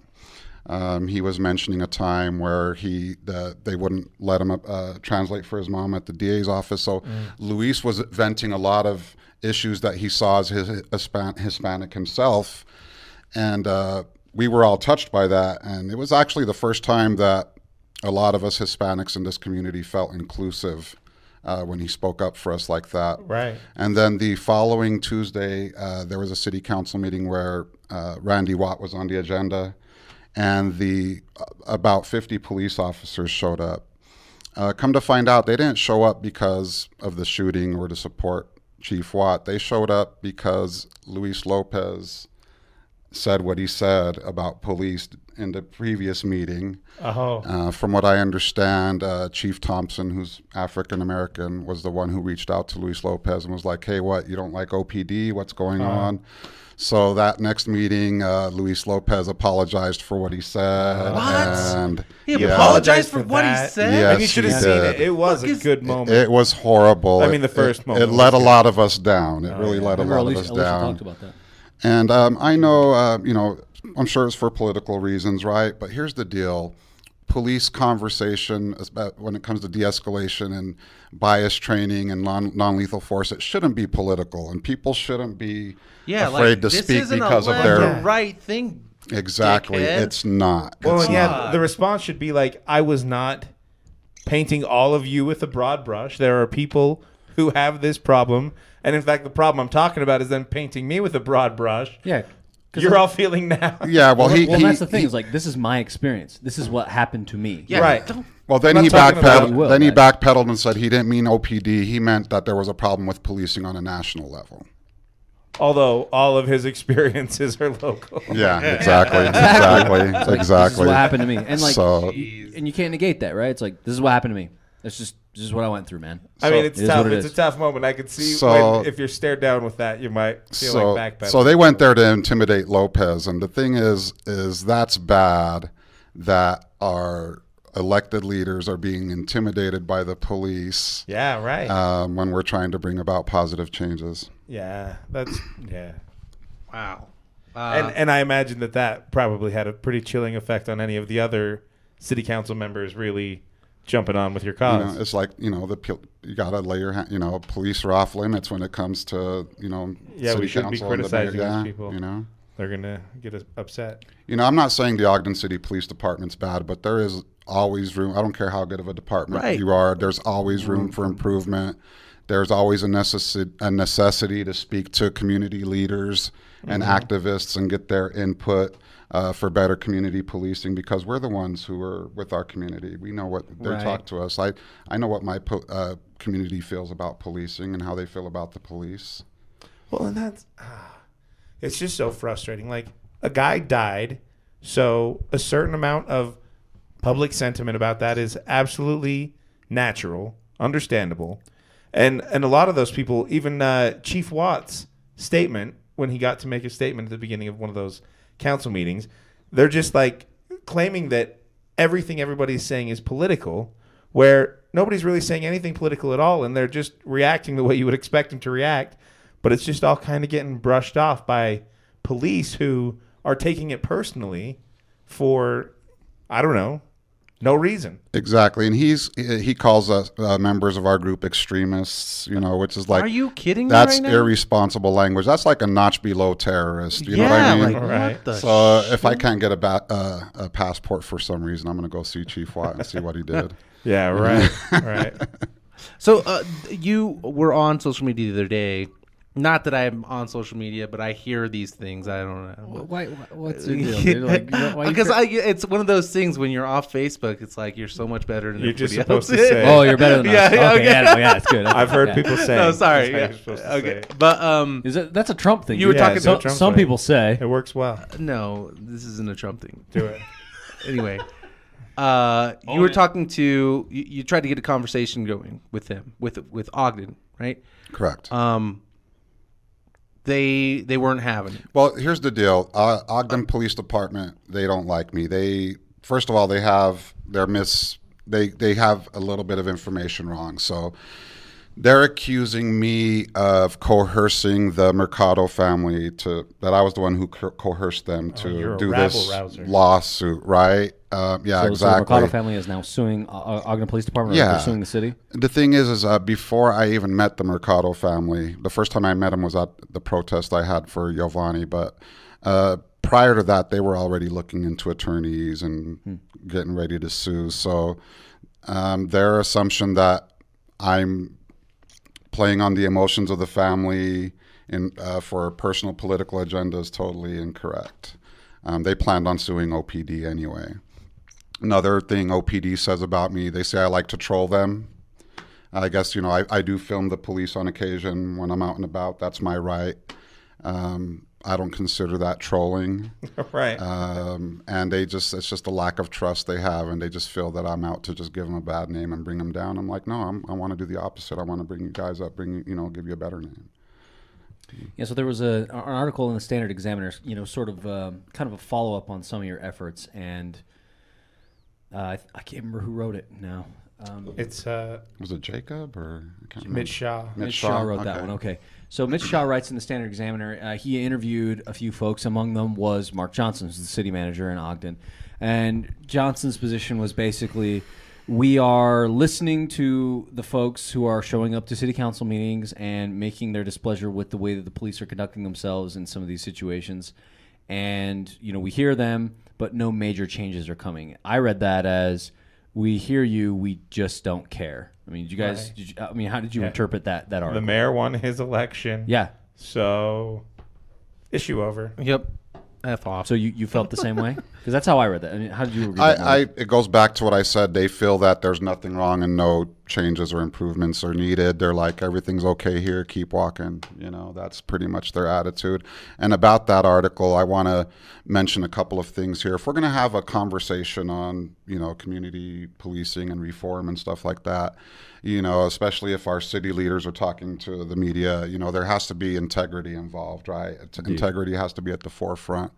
Speaker 4: Um, he was mentioning a time where he the, they wouldn't let him uh, translate for his mom at the DA's office. So Luis was venting a lot of issues that he saw as his Hispan- Hispanic himself, and uh, we were all touched by that. And it was actually the first time that a lot of us Hispanics in this community felt inclusive uh, when he spoke up for us like that.
Speaker 2: Right.
Speaker 4: And then the following Tuesday, uh, there was a city council meeting where uh, Randy Watt was on the agenda, and the uh, about 50 police officers showed up. Uh, come to find out, they didn't show up because of the shooting or to support Chief Watt. They showed up because Luis Lopez said what he said about police in the previous meeting.
Speaker 2: Oh,
Speaker 4: Uh, from what I understand, uh, Chief Thompson, who's African American, was the one who reached out to Luis Lopez and was like, "Hey, what? You don't like OPD? What's going on?" So that next meeting, uh, Luis Lopez apologized for what he said.
Speaker 1: What?
Speaker 4: And
Speaker 1: He
Speaker 4: yeah,
Speaker 1: apologized for what he said?
Speaker 4: Yeah.
Speaker 2: and you
Speaker 4: Yes,
Speaker 2: should have
Speaker 4: he
Speaker 2: seen
Speaker 4: did.
Speaker 2: it. It was
Speaker 1: Fuck
Speaker 2: a
Speaker 1: is-
Speaker 2: good moment.
Speaker 4: It was horrible.
Speaker 2: I mean, the first
Speaker 4: it,
Speaker 2: moment
Speaker 4: It
Speaker 2: was
Speaker 4: let a lot of us down. It really let a
Speaker 3: Remember,
Speaker 4: lot of
Speaker 3: Alicia,
Speaker 4: us
Speaker 3: Alicia
Speaker 4: down.
Speaker 3: talked about that.
Speaker 4: And um, I know, uh, you know, I'm sure it's for political reasons, right? But here's the deal: police conversation about- when it comes to de-escalation and bias training and non- non-lethal force, it shouldn't be political, and people shouldn't be
Speaker 1: Yeah,
Speaker 4: afraid
Speaker 1: like,
Speaker 4: to
Speaker 1: this
Speaker 4: speak
Speaker 1: isn't
Speaker 4: because
Speaker 1: a
Speaker 4: of
Speaker 1: left
Speaker 4: their
Speaker 1: or right thing.
Speaker 4: exactly.
Speaker 1: dickhead.
Speaker 4: It's not.
Speaker 2: Well,
Speaker 4: It's
Speaker 2: yeah,
Speaker 1: not.
Speaker 2: the response should be like, I was not painting all of you with a broad brush. There are people who have this problem. And in fact, the problem I'm talking about is them painting me with a broad brush.
Speaker 3: Yeah. 'cause
Speaker 2: You're
Speaker 3: I'm-
Speaker 2: all feeling now.
Speaker 4: yeah. Well,
Speaker 3: Well,
Speaker 4: he,
Speaker 3: well,
Speaker 4: he-
Speaker 3: that's the thing.
Speaker 4: he-
Speaker 3: is like this is my experience. This is what happened to me.
Speaker 1: Yeah,
Speaker 2: Right.
Speaker 4: Well, then he
Speaker 2: not talking about-
Speaker 4: backpedaled.
Speaker 3: Will,
Speaker 4: then he
Speaker 3: right.
Speaker 4: backpedaled and said he didn't mean OPD. He meant that there was a problem with policing on a national level.
Speaker 2: Although all of his experiences are local.
Speaker 4: Yeah, exactly, exactly,
Speaker 3: This is
Speaker 4: exactly.
Speaker 3: what happened to me. And like,
Speaker 4: So-
Speaker 3: y- and you can't negate that, right? It's like this is what happened to me. That's just this is what I went through, man.
Speaker 2: I mean, it's
Speaker 3: It is
Speaker 2: tough.
Speaker 3: it
Speaker 2: It's a tough moment. I could see
Speaker 4: So-
Speaker 2: when, if you're stared down with that, you might feel
Speaker 4: so,
Speaker 2: like backpedaling.
Speaker 4: so they went there to intimidate Lopez, and the thing is, is that's bad that our elected leaders are being intimidated by the police
Speaker 2: Yeah, right.
Speaker 4: um, when we're trying to bring about positive changes.
Speaker 2: yeah, that's yeah.
Speaker 1: wow. Uh,
Speaker 2: and and I imagine that that probably had a pretty chilling effect on any of the other city council members really jumping on with your
Speaker 4: You know, it's like you know the you gotta lay your. You know, police are off limits when it comes to you know
Speaker 2: Yeah, we shouldn't be
Speaker 4: council the
Speaker 2: criticizing
Speaker 4: mayor.
Speaker 2: these
Speaker 4: Yeah,
Speaker 2: people.
Speaker 4: You know.
Speaker 2: They're gonna get us upset.
Speaker 4: You know, I'm not saying the Ogden City Police Department's bad, but there is always room. I don't care how good of a department
Speaker 1: Right.
Speaker 4: you are. There's always room for improvement. There's always a, necessi- a necessity to speak to community leaders and mm-hmm. activists and get their input uh, for better community policing because we're the ones who are with our community. We know what they
Speaker 3: Right.
Speaker 4: talk to us. I I know what my po- uh, community feels about policing and how they feel about the police.
Speaker 2: Well, and that's ah, it's just so frustrating. Like a guy died, so a certain amount of public sentiment about that is absolutely natural, understandable, and and a lot of those people, even uh, Chief Watt's statement when he got to make a statement at the beginning of one of those council meetings, they're just like claiming that everything everybody's saying is political, where nobody's really saying anything political at all, and they're just reacting the way you would expect them to react. But it's just all kind of getting brushed off by police who are taking it personally for, I don't know, no reason.
Speaker 4: Exactly, and he's he calls us uh, members of our group extremists. You know, which is like
Speaker 1: are you kidding me
Speaker 4: That's
Speaker 1: right now?
Speaker 4: irresponsible language. That's like a notch below terrorist. You
Speaker 1: yeah,
Speaker 4: know what I mean?
Speaker 1: like
Speaker 2: Right.
Speaker 1: what
Speaker 4: so uh, if I can't get a, ba- uh, a passport for some reason, I'm going to go see Chief Watt and see what he did.
Speaker 2: Yeah, right, right.
Speaker 1: So uh, you were on social media the other day, Not that I'm on social media, but I hear these things. I don't know.
Speaker 3: Why, why, what's the deal? dude? Like, why you
Speaker 1: because
Speaker 3: cra-
Speaker 1: I, it's one of those things when you're off Facebook, it's like you're so much better than
Speaker 2: You're just
Speaker 1: everybody
Speaker 2: supposed
Speaker 1: else.
Speaker 2: to say-
Speaker 3: oh, you're better than
Speaker 1: Yeah,
Speaker 3: us.
Speaker 1: yeah,
Speaker 3: okay,
Speaker 1: okay.
Speaker 3: yeah, no, yeah, it's good.
Speaker 2: I've heard
Speaker 3: Yeah.
Speaker 2: people say.
Speaker 1: no, sorry.
Speaker 2: That's how
Speaker 1: Yeah.
Speaker 2: you're supposed to
Speaker 1: Okay,
Speaker 2: say it.
Speaker 1: but um,
Speaker 3: Is that that's a Trump thing?
Speaker 1: You were
Speaker 3: dude.
Speaker 1: talking
Speaker 2: it's
Speaker 3: Some,
Speaker 2: a Trump
Speaker 3: some
Speaker 2: thing.
Speaker 3: people say.
Speaker 2: It works well.
Speaker 1: no, this isn't a Trump thing.
Speaker 2: Do it.
Speaker 1: anyway, uh, you were talking to you, you tried to get a conversation going with him with with Ogden, right?
Speaker 4: Correct.
Speaker 1: Um, they they weren't having it.
Speaker 4: Well, here's the deal. Uh, Ogden Police Department, they don't like me. They first of all, they have their miss. They they have a little bit of information wrong. So they're accusing me of coercing the Mercado family to that I was the one who co- coerced them to
Speaker 2: Oh,
Speaker 4: do this
Speaker 2: rabble-rouser.
Speaker 4: lawsuit, right? Uh, yeah,
Speaker 3: So, so the. Mercado family is now suing uh, uh, Ogden Police Department.
Speaker 4: Yeah.
Speaker 3: suing the city.
Speaker 4: The thing is, is uh, before I even met the Mercado family, the first time I met him was at the protest I had for Giovanni. But uh, prior to that, they were already looking into attorneys and getting ready to sue. So um, their assumption that I'm playing on the emotions of the family in, uh, for personal political agenda is totally incorrect. Um, they planned on suing OPD anyway. Another thing OPD says about me, they say I like to troll them. I guess, you know, I, I do film the police on occasion when I'm out and about. That's my right. Um, I don't consider that trolling.
Speaker 2: right.
Speaker 4: Um, and they just, it's just a lack of trust they have. And they just feel that I'm out to just give them a bad name and bring them down. I'm like, no, I'm, I want to do the opposite. I want to bring you guys up, bring you, you know, give you a better name.
Speaker 3: Yeah, so there was a, an article in the Standard Examiner, you know, sort of um, kind of a follow up on some of your efforts, and uh, I, I can't remember who wrote it now. Um,
Speaker 2: it's uh,
Speaker 4: Was it Jacob or? I can't.
Speaker 2: Mitch Shaw.
Speaker 3: Mitch Shaw wrote that one. Okay, so Mitch Shaw writes in the Standard Examiner. Uh, he interviewed a few folks. Among them was Mark Johnson, who's the city manager in Ogden, and Johnson's position was basically. We are listening to the folks who are showing up to city council meetings and making their displeasure with the way that the police are conducting themselves in some of these situations. And, you know, we hear them, but no major changes are coming. I read that as we hear you, we just don't care. I mean, did you guys,
Speaker 2: Right.
Speaker 3: did you, I mean, how did you
Speaker 2: Yeah.
Speaker 3: interpret that, that article?
Speaker 2: The mayor won his election.
Speaker 3: Yeah.
Speaker 2: So issue over.
Speaker 1: Yep, f off.
Speaker 3: So you, you felt the same way? Because that's how I read that. I mean, how did you read
Speaker 4: I,
Speaker 3: that?
Speaker 4: I, it goes back to what I said. They feel that there's nothing wrong and no changes or improvements are needed. They're like, everything's okay here, keep walking. You know, that's pretty much their attitude. And about that article, I want to mention a couple of things here. If we're going to have a conversation on, you know, community policing and reform and stuff like that, you know, especially if our city leaders are talking to the media, you know, there has to be integrity involved, right? Integrity has to be at the forefront.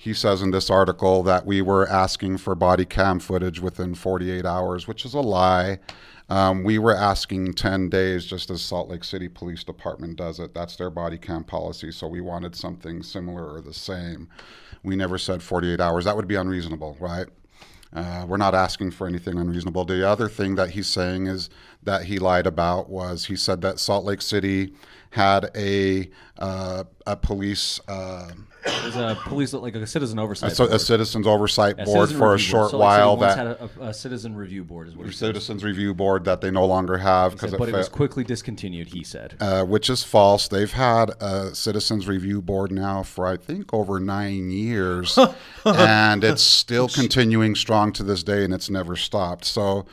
Speaker 4: He says in this article that we were asking for body cam footage within 48 hours, which is a lie. Um, we were asking 10 days, just as Salt Lake City Police Department does it. That's their body cam policy. So we wanted something similar or the same. We never said 48 hours. That would be unreasonable, right? Uh, we're not asking for anything unreasonable. The other thing that he's saying is that he lied about was he said that Salt Lake City had a uh, a police uh,
Speaker 3: was a police, like a citizen oversight
Speaker 4: so a
Speaker 3: board.
Speaker 4: citizens oversight
Speaker 3: A
Speaker 4: board
Speaker 3: citizen
Speaker 4: for a short
Speaker 3: So, like,
Speaker 4: while that
Speaker 3: had a, a, a citizen review board, is what said.
Speaker 4: citizens review board that they no longer have because
Speaker 3: said,
Speaker 4: it,
Speaker 3: but it was quickly discontinued. He said.
Speaker 4: uh, which is false. They've had a citizens review board now for I think over nine years, and it's still continuing strong to this day, and it's never stopped. So.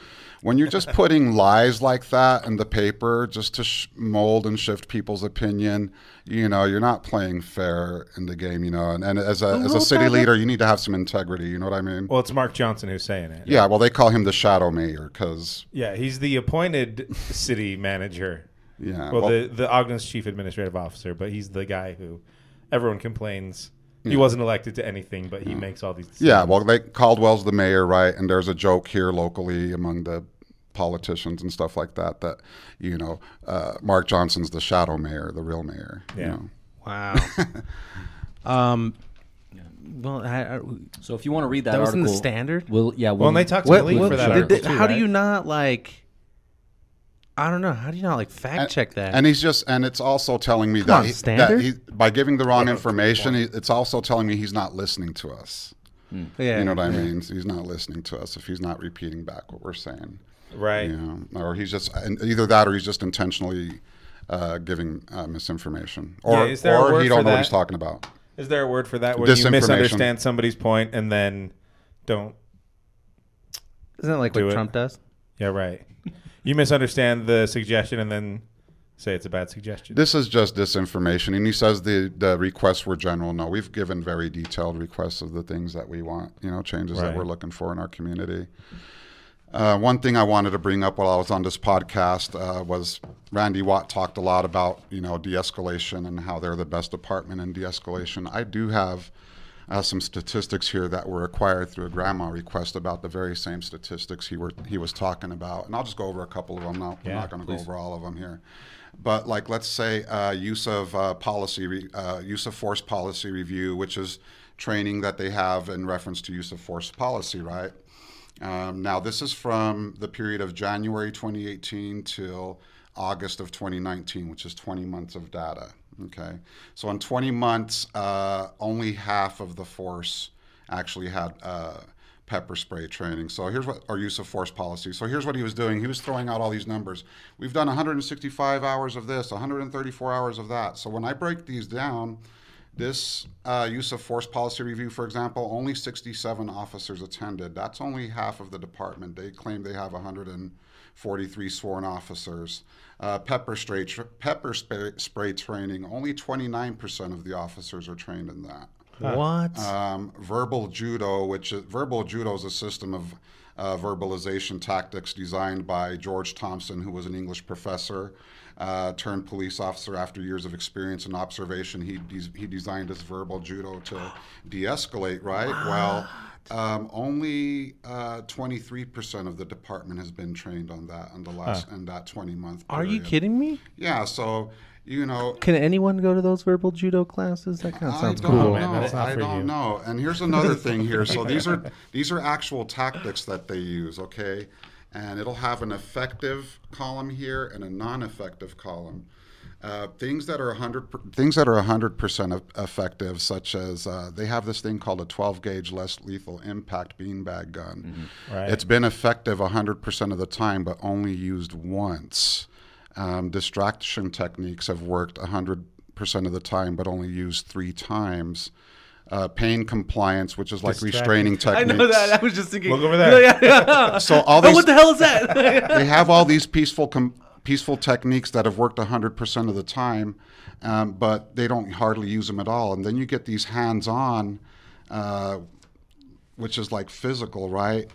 Speaker 4: When you're just putting lies like that in the paper just to sh- mold and shift people's opinion, you know, you're not playing fair in the game, you know. And, and as a, as a city leader, you need to have some integrity, you know what I mean?
Speaker 2: Well, it's Mark Johnson who's saying it.
Speaker 4: Yeah, well, they call him the shadow mayor because,
Speaker 2: Yeah, he's the appointed city manager.
Speaker 4: yeah.
Speaker 2: Well,
Speaker 4: well-
Speaker 2: the the Ogden's chief administrative officer, but he's the guy who everyone complains he wasn't elected to anything, but he makes all these. Decisions.
Speaker 4: Yeah, well, they Caldwell's the mayor, right? And there's a joke here locally among the politicians and stuff like that that you know uh, Mark Johnson's the shadow mayor, the real mayor. you
Speaker 2: Yeah.
Speaker 4: know.
Speaker 1: wow. um, well, I, I,
Speaker 3: So if you want to read that,
Speaker 1: that was in the standard.
Speaker 3: We'll, yeah.
Speaker 2: Well,
Speaker 3: We'll,
Speaker 2: and they talked to
Speaker 1: What,
Speaker 2: Malik
Speaker 1: what-
Speaker 2: for that
Speaker 1: did
Speaker 2: article
Speaker 1: they-
Speaker 2: too,
Speaker 1: how do you not like? I don't know. How do you not like fact check that?
Speaker 4: And he's just, and it's also telling me
Speaker 1: Come
Speaker 4: that,
Speaker 1: on,
Speaker 4: he,
Speaker 1: standard?
Speaker 4: that he, by giving the wrong information, he, it's also telling me he's not listening to us.
Speaker 1: yeah,
Speaker 4: You know what I mean? He's not listening to us if he's not repeating back what we're saying.
Speaker 2: Right?
Speaker 4: You know, or he's just either that or he's just intentionally uh, giving uh, misinformation,
Speaker 2: Yeah,
Speaker 4: or
Speaker 2: is there a
Speaker 4: or
Speaker 2: word
Speaker 4: he don't know what he's talking about.
Speaker 2: Is there a word for that when you misunderstand somebody's point and then don't?
Speaker 1: Isn't that like
Speaker 2: Do
Speaker 1: what
Speaker 2: it.
Speaker 1: Trump does?
Speaker 2: Yeah, right. You misunderstand the suggestion and then say it's a bad suggestion.
Speaker 4: This is just disinformation, and he says the the requests were general. No, we've given very detailed requests of the things that we want, you know, changes
Speaker 2: Right.
Speaker 4: that we're looking for in our community. Uh, one thing I wanted to bring up while I was on this podcast uh, was Randy Watt talked a lot about you know de-escalation and how they're the best department in de-escalation. I do have uh, some statistics here that were acquired through a GRAMA request about the very same statistics he were he was talking about, and I'll just go over a couple of them. Now, I'm
Speaker 2: Yeah,
Speaker 4: not going to go over all of them here, but like let's say uh, use of uh, policy re- uh, use of force policy review, which is training that they have in reference to use of force policy, right? Um, now, this is from the period of January 2018 till August of 2019, which is 20 months of data. Okay, so in 20 months, uh, only half of the force actually had uh, pepper spray training. So here's what our use of force policy. So here's what he was doing. He was throwing out all these numbers. We've done 165 hours of this, 134 hours of that. So when I break these down, this uh, use of force policy review, for example, only 67 officers attended. That's only half of the department. They claim they have 143 sworn officers. Uh, pepper spray, tr- pepper spray, spray training, only 29% of the officers are trained in that.
Speaker 1: What?
Speaker 4: Um, verbal judo, which is, verbal judo is a system of uh, verbalization tactics designed by George Thompson, who was an English professor uh, turned police officer after years of experience and observation. He des- he designed this verbal judo to de-escalate. Right. Well. Um, only uh, 23% of the department has been trained on that in the last in that 20 month.
Speaker 1: Are you kidding me?
Speaker 4: Yeah. So you know,
Speaker 1: Can anyone go to those verbal judo classes? That kind of
Speaker 4: I
Speaker 1: sounds
Speaker 4: don't
Speaker 1: cool.
Speaker 2: man,
Speaker 4: know.
Speaker 2: that's not
Speaker 4: I don't
Speaker 2: you.
Speaker 4: know. And here's another thing here. So these are these are actual tactics that they use. Okay, and it'll have an effective column here and a non-effective column. Uh, things that are 100 per- things that are 100% effective, such as uh, they have this thing called a 12 gauge less lethal impact beanbag gun.
Speaker 2: Right.
Speaker 4: It's been effective 100% of the time, but only used once. Um, distraction techniques have worked 100% of the time, but only used three times. Uh, pain compliance, which is like
Speaker 2: Distraction.
Speaker 4: restraining techniques.
Speaker 1: I
Speaker 4: techniques.
Speaker 1: know that. I was just thinking.
Speaker 2: Look over there.
Speaker 1: Yeah, yeah.
Speaker 4: So all
Speaker 1: Oh,
Speaker 4: these,
Speaker 1: what the hell is that?
Speaker 4: they have all these peaceful com- peaceful techniques that have worked 100% of the time, um, but they don't hardly use them at all. And then you get these hands-on, uh, which is like physical, right?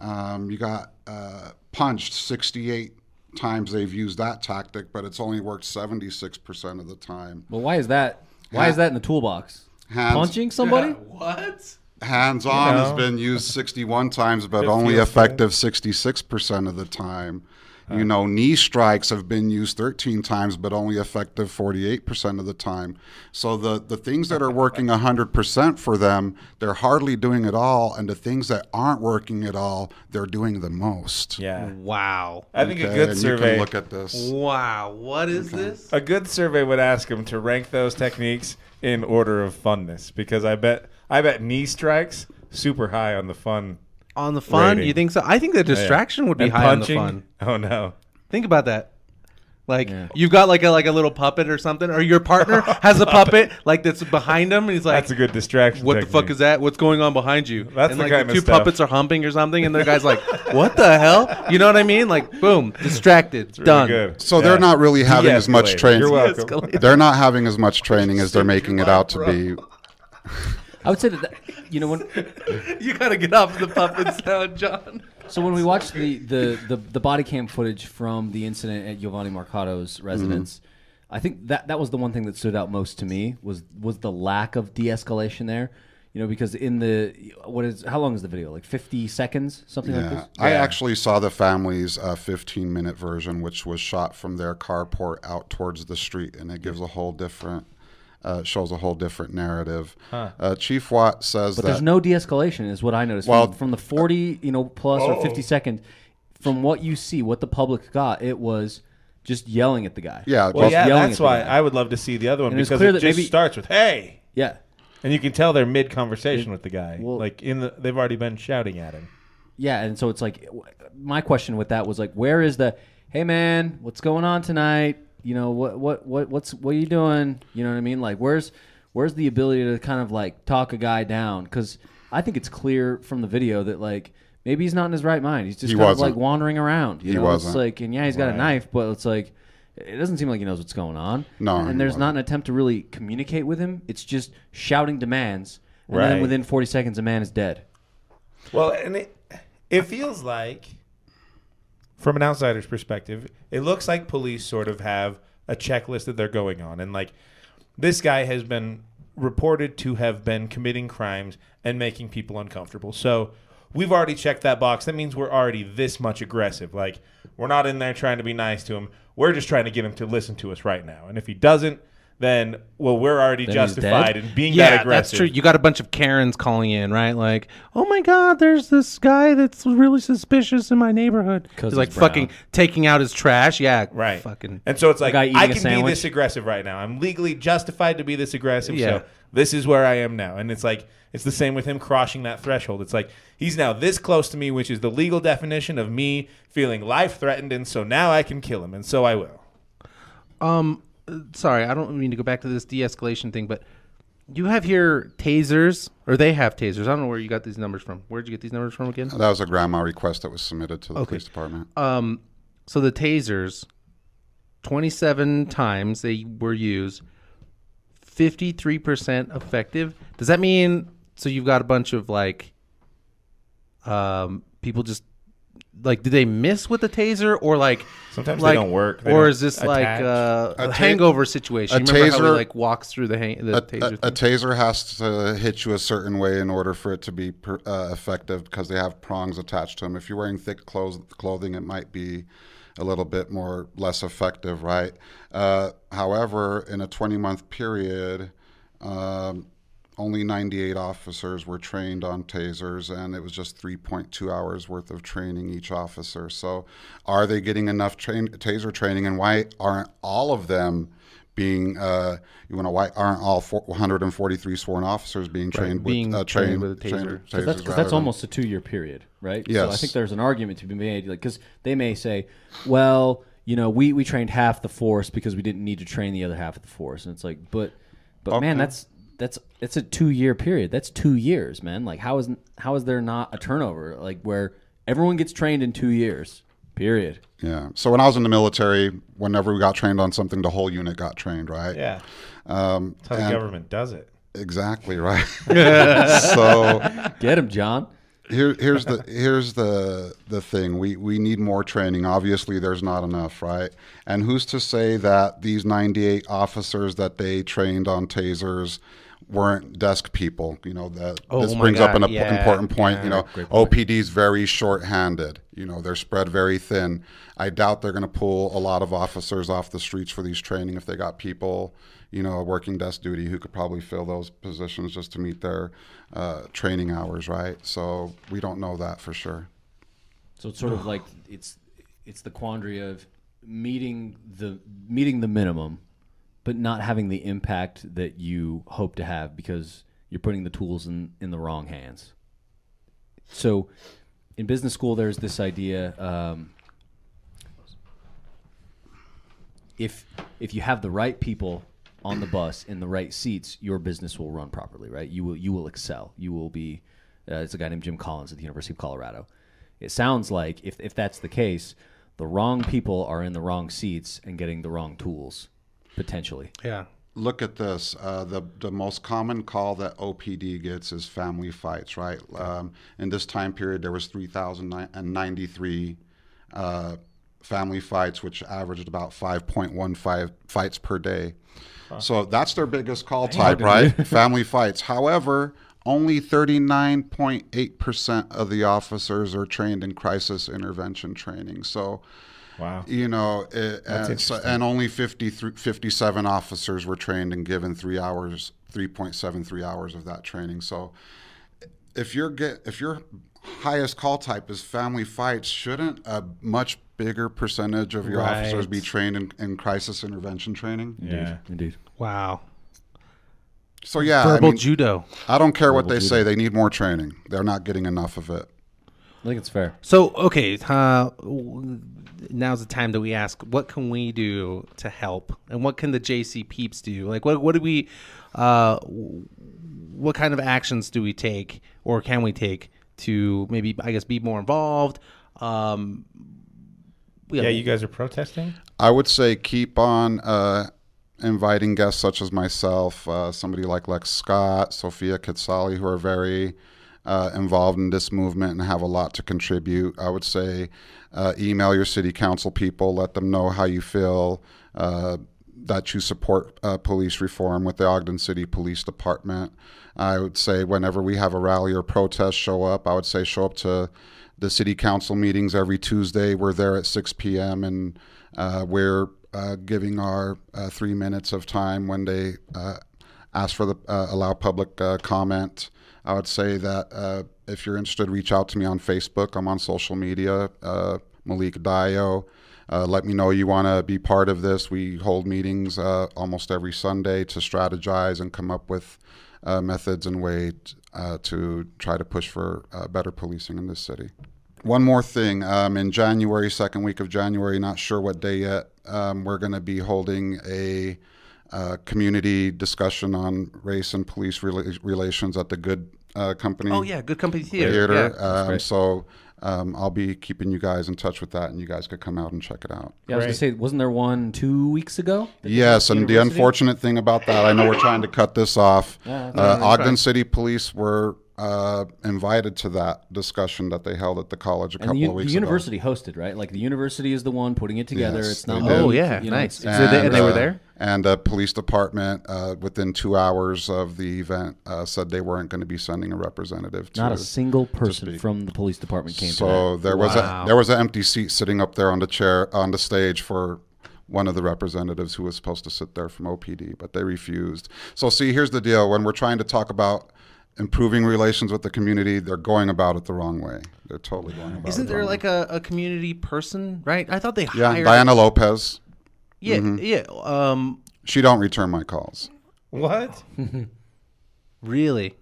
Speaker 4: Um, you got uh, punched 68 times they've used that tactic, but it's only worked 76% of the time.
Speaker 3: Well, why is that? Why is that in the toolbox?
Speaker 4: Hands-
Speaker 3: Punching somebody?
Speaker 1: what?
Speaker 4: Hands-on
Speaker 2: You know.
Speaker 4: has been used 61 times, but only effective 66% of the time. You know, knee strikes have been used 13 times, but only effective 48% of the time. So the, the things that are working 100% for them, they're hardly doing it all. And the things that aren't working at all, they're doing the most.
Speaker 2: Yeah.
Speaker 1: Wow.
Speaker 2: I think a good
Speaker 4: and
Speaker 2: survey.
Speaker 4: You can look at this.
Speaker 1: Wow. What is this?
Speaker 2: a good survey would ask them to rank those techniques in order of funness because I bet I bet knee strikes super high on the fun.
Speaker 1: On the fun?
Speaker 2: Rating.
Speaker 1: You think so? I think the oh, distraction would be
Speaker 2: And
Speaker 1: high
Speaker 2: punching,
Speaker 1: on the fun.
Speaker 2: Oh no.
Speaker 1: Think about that. Like
Speaker 3: Yeah.
Speaker 1: you've got like a like a little puppet or something, or your partner has a puppet like that's behind him, and he's like,
Speaker 2: That's a good distraction.
Speaker 1: "What the fuck is that? What's going on behind you?"
Speaker 2: That's
Speaker 1: and
Speaker 2: the
Speaker 1: like
Speaker 2: kind
Speaker 1: the
Speaker 2: of
Speaker 1: two
Speaker 2: stuff.
Speaker 1: puppets are humping or something, and the guy's like, "What the hell?" You know what I mean? Like, boom, distracted,
Speaker 2: Really
Speaker 1: done.
Speaker 2: good.
Speaker 4: So they're not really having as much training.
Speaker 2: You're welcome.
Speaker 4: They're not having as much training as they're making it out to be.
Speaker 3: I would say that, that you know when
Speaker 1: You gotta get off the puppets now, John.
Speaker 3: so when we watched the, the, the, the body cam footage from the incident at Giovanni Mercado's residence, I think that that was the one thing that stood out most to me was was the lack of de-escalation there. You know, because in the what is how long is the video? Like fifty seconds, something like
Speaker 4: Yeah,
Speaker 3: this.
Speaker 4: I
Speaker 2: Yeah.
Speaker 4: actually saw the family's uh, 15 minute version, which was shot from their carport out towards the street, and it gives a whole different, uh, shows a whole different narrative. Uh, Chief Watt says
Speaker 3: But
Speaker 4: that
Speaker 3: there's no de-escalation, is what I noticed.
Speaker 4: Well-
Speaker 3: from, from the 40, you know, plus or 50 second, from what you see, what the public got, it was just yelling at the guy.
Speaker 4: yeah,
Speaker 2: Well,
Speaker 4: well,
Speaker 2: yeah,
Speaker 3: yelling
Speaker 2: that's
Speaker 3: at
Speaker 2: why. I would love to see the other one
Speaker 3: And
Speaker 2: because
Speaker 3: clear
Speaker 2: it just
Speaker 3: maybe-
Speaker 2: starts with "Hey,"
Speaker 3: yeah,
Speaker 2: and you can tell they're mid conversation with the guy.
Speaker 3: well-
Speaker 2: like in the, they've already been shouting at him.
Speaker 3: yeah. And so it's like, my question with that was like, where is the, hey man, what's going on tonight? You know, what what what what's what are you doing? You know what I mean? Like, where's where's the ability to kind of like talk a guy down? Because I think it's clear from the video that like maybe he's not in his right mind. He's just
Speaker 4: He
Speaker 3: kind
Speaker 4: wasn't.
Speaker 3: of like wandering around. You
Speaker 4: He
Speaker 3: know,
Speaker 4: wasn't.
Speaker 3: it's like, and yeah, he's got a knife, but it's like. It doesn't seem like he knows what's going on.
Speaker 4: No,
Speaker 3: and
Speaker 4: he
Speaker 3: there's
Speaker 4: wasn't.
Speaker 3: not an attempt to really communicate with him. It's just shouting demands, and
Speaker 2: Right.
Speaker 3: then within 40 seconds, a man is dead.
Speaker 2: Well, and it it feels like, from an outsider's perspective, it looks like police sort of have a checklist that they're going on, and like this guy has been reported to have been committing crimes and making people uncomfortable. So we've already checked that box. That means we're already this much aggressive. Like we're not in there trying to be nice to him. We're just trying to get him to listen to us right now. And if he doesn't, then well, we're already
Speaker 3: Then
Speaker 2: justified
Speaker 3: dead?
Speaker 2: in being
Speaker 1: yeah,
Speaker 2: that aggressive.
Speaker 1: that's true. You got a bunch of Karens calling in, right? Like, oh my God, there's this guy that's really suspicious in my neighborhood.
Speaker 3: 'Cause
Speaker 1: He's like
Speaker 3: brown.
Speaker 1: fucking taking out his trash. Yeah,
Speaker 2: Right.
Speaker 1: Fucking.
Speaker 2: And so it's like
Speaker 3: guy eating
Speaker 2: I
Speaker 3: a
Speaker 2: can be this aggressive right now. I'm legally justified to be this aggressive.
Speaker 1: Yeah.
Speaker 2: So this is where I am now. And it's like it's the same with him crossing that threshold. It's like he's now this close to me, which is the legal definition of me feeling life threatened, and so now I can kill him, and so I will.
Speaker 1: Um, sorry, I don't mean to go back to this de-escalation thing, but you have here tasers, or they have tasers. I don't know where you got these numbers from. Where'd you get these numbers from again?
Speaker 4: That was a GRAMA request that was submitted to the
Speaker 1: Okay.
Speaker 4: police department.
Speaker 1: Um, so the tasers, twenty-seven times they were used, fifty-three percent effective. Does that mean so you've got a bunch of like, um, people just like did they miss with the taser or like
Speaker 2: Sometimes they don't work. They
Speaker 1: or
Speaker 2: don't
Speaker 1: is this like uh, a,
Speaker 4: A ta-
Speaker 1: hangover situation?
Speaker 4: a
Speaker 1: You remember how he
Speaker 4: taser-
Speaker 1: like walks through the hang- the
Speaker 4: A,
Speaker 1: taser
Speaker 4: a, a taser has to hit you a certain way in order for it to be per, uh, effective because they have prongs attached to them. If you're wearing thick clothes, clothing, it might be a little bit more less effective, right? Uh, however, in a 20 month period, um, only 98 officers were trained on tasers, and it was just 3.2 hours worth of training each officer. So, are they getting enough train, taser training, and why aren't all of them being, uh, you know, why aren't all 143 sworn officers being trained
Speaker 1: being
Speaker 4: with uh,
Speaker 1: trained
Speaker 4: trained,
Speaker 1: with a taser.
Speaker 4: trained
Speaker 1: So
Speaker 3: Because that's,
Speaker 4: tasers
Speaker 3: 'cause
Speaker 4: rather
Speaker 3: that's
Speaker 4: than-
Speaker 3: almost a two year period, right? So I think there's an argument to be made, like because they may say, well, you know, we, we trained half the force because we didn't need to train the other half of the force, and it's like, but but man, that's that's it's a two year period. That's two years, man. Like how is how is there not a turnover like where everyone gets trained in two years? Period.
Speaker 4: Yeah. So when I was in the military, whenever we got trained on something, the whole unit got trained, right?
Speaker 2: Yeah,
Speaker 4: Um,
Speaker 2: that's how the government does it.
Speaker 4: Exactly right. so
Speaker 3: Get him, John.
Speaker 4: here, here's the here's the the thing. We we need more training. Obviously, there's not enough, right? And who's to say that these 98 officers that they trained on tasers weren't desk people? You know that
Speaker 1: Oh
Speaker 4: this
Speaker 1: my
Speaker 4: brings up an
Speaker 1: yeah,
Speaker 4: important point. You know,
Speaker 3: great point.
Speaker 4: OPD's very short-handed. You know, they're spread very thin. I doubt they're going to pull a lot of officers off the streets for these training if they got people, you know, working desk duty who could probably fill those positions just to meet their uh, training hours, right? So we don't know that for sure.
Speaker 3: So it's sort of like it's it's the quandary of meeting the meeting the minimum, but not having the impact that you hope to have because you're putting the tools in in the wrong hands. So, in business school, there's this idea. Um, if if you have the right people on the bus in the right seats, your business will run properly, right? You will you will excel. You will be. Uh, it's a guy named Jim Collins at the University of Colorado. It sounds like if if that's the case, the wrong people are in the wrong seats and getting the wrong tools, potentially.
Speaker 1: yeah.
Speaker 4: Look at this. Uh, the the most common call that OPD gets is family fights, right? Um, in this time period, there was 3,093 uh, family fights, which averaged about 5.15 fights per day. So that's their biggest call type, right? family fights. However, only 39.8% of the officers are trained in crisis intervention training. So
Speaker 2: Wow.
Speaker 4: you know, it,
Speaker 2: That's
Speaker 4: and, so, and only 53, 57 officers were trained and given three hours, 3.73 hours of that training. So if you're get, if your highest call type is family fights, shouldn't a much bigger percentage of your officers be trained in, in crisis intervention training?
Speaker 2: Yeah.
Speaker 3: Indeed.
Speaker 1: Wow.
Speaker 4: So yeah, I
Speaker 1: Verbal
Speaker 4: mean,
Speaker 1: judo.
Speaker 4: I don't care what they
Speaker 3: Verbal
Speaker 4: say. They need more training. They're not getting enough of it.
Speaker 3: Think it's fair.
Speaker 1: So okay, uh, now's the time that we ask, what can we do to help, and what can the JC peeps do? Like, what what do we, uh, what kind of actions do we take, or can we take to maybe, I guess, be more involved? Um,
Speaker 2: Yeah, you guys are protesting.
Speaker 4: I would say keep on uh, inviting guests such as myself, uh, somebody like Lex Scott, Sophia Kitsali, who are very uh, involved in this movement and have a lot to contribute. I would say uh, email your city council people, let them know how you feel. Uh, that you support uh, police reform with the Ogden City Police Department. I would say whenever we have a rally or protest, show up. I would say show up to the city council meetings every Tuesday. We're there at 6 p.m. and uh, we're uh, giving our uh, three minutes of time when they uh, ask for the uh, allow public comment. I would say that uh, if you're interested, reach out to me on Facebook. I'm on social media, uh, Malik Dio. Uh, let me know you want to be part of this. We hold meetings uh, almost every Sunday to strategize and come up with uh, methods and ways uh, to try to push for better policing in this city. One more thing. Um, in January, second week of January, not sure what day yet, um, we're going to be holding a uh, community discussion on race and police rela- relations at the Good uh, Company
Speaker 1: Oh yeah, good company theater.
Speaker 4: Theater.
Speaker 1: Yeah.
Speaker 4: um, so um, I'll be keeping you guys in touch with that, and you guys could come out and check it out.
Speaker 3: Yeah, I was gonna say, wasn't there one two weeks ago?
Speaker 4: Yes, and the unfortunate thing about that, I know we're trying to cut this off.
Speaker 3: Yeah,
Speaker 4: uh, Ogden City Police were uh, invited to that discussion that they held at the college a
Speaker 3: And
Speaker 4: couple
Speaker 3: the, u-
Speaker 4: of
Speaker 3: the
Speaker 4: weeks
Speaker 3: university hosted, right? Like the university is the one putting it together.
Speaker 4: Yes,
Speaker 3: it's not.
Speaker 4: they did.
Speaker 1: Oh yeah,
Speaker 3: you know,
Speaker 1: nice.
Speaker 3: it's-
Speaker 1: So they, and they were
Speaker 4: uh,
Speaker 1: there.
Speaker 4: And the police department, uh, within two hours of the event, uh, said they weren't going to be sending a representative. To
Speaker 3: Not a single person from the police department came to
Speaker 4: So
Speaker 3: that.
Speaker 4: there was
Speaker 1: Wow.
Speaker 4: a there was an empty seat sitting up there on the chair on the stage for one of the representatives who was supposed to sit there from OPD, but they refused. So see, here's the deal: when we're trying to talk about improving relations with the community, they're going about it the wrong way. They're totally going about it.
Speaker 1: Isn't there
Speaker 4: wrong
Speaker 1: like a, a community person, right? I thought they
Speaker 4: way. yeah,
Speaker 1: hired.
Speaker 4: Diana Lopez?
Speaker 1: Yeah, yeah. Um,
Speaker 4: She don't return my calls.
Speaker 2: What?
Speaker 1: really.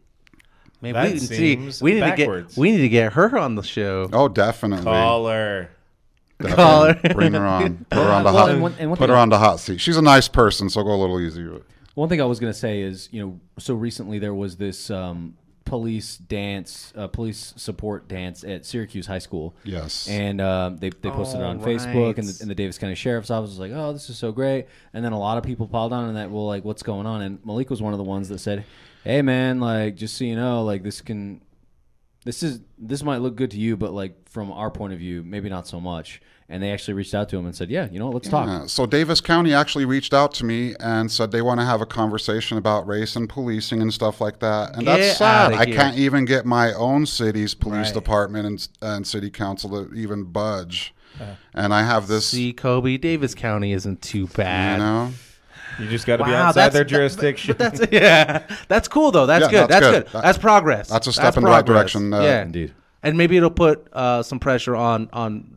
Speaker 1: Maybe
Speaker 2: That
Speaker 1: we, see,
Speaker 2: seems
Speaker 1: we need
Speaker 2: backwards.
Speaker 1: to get we need to get her on the show.
Speaker 4: Oh, definitely.
Speaker 2: Caller.
Speaker 4: Definitely.
Speaker 1: Call her.
Speaker 4: Bring her on. Put her on the
Speaker 3: Well,
Speaker 4: hot.
Speaker 3: and one- and one
Speaker 4: put
Speaker 3: thing-
Speaker 4: her on the hot seat. She's a nice person, so go a little easier.
Speaker 3: One thing I was going to say is, you know, so recently there was this um, police dance, uh, police support dance at Syracuse High School.
Speaker 4: Yes.
Speaker 3: And um, they, they posted it on Facebook, and the, and the Davis County Sheriff's Office was like, oh, this is so great. And then a lot of people piled on and that, well, like, what's going on? And Malik was one of the ones that said, hey, man, like, just so you know, like, this can, this is, this might look good to you, but like, from our point of view, maybe not so much. And they actually reached out to him and said, yeah, you know what, let's talk.
Speaker 4: So Davis County actually reached out to me and said they want to have a conversation about race and policing and stuff like that. And
Speaker 1: Get
Speaker 4: that's sad. I
Speaker 1: here.
Speaker 4: can't even get my own city's police
Speaker 2: Right.
Speaker 4: department and, and city council to even budge. and I have this,
Speaker 1: See, Kobe, Davis County isn't too bad.
Speaker 4: you know.
Speaker 2: You just got to be outside
Speaker 1: that's
Speaker 2: their
Speaker 1: that-
Speaker 2: jurisdiction.
Speaker 1: but that's yeah, that's cool though. That's
Speaker 4: Yeah,
Speaker 1: good.
Speaker 4: that's
Speaker 1: That's,
Speaker 4: good.
Speaker 1: good.
Speaker 4: That-
Speaker 1: that's progress.
Speaker 4: that's a step in the right direction, uh,
Speaker 1: yeah,
Speaker 3: Indeed.
Speaker 1: And maybe it'll put uh, some pressure on on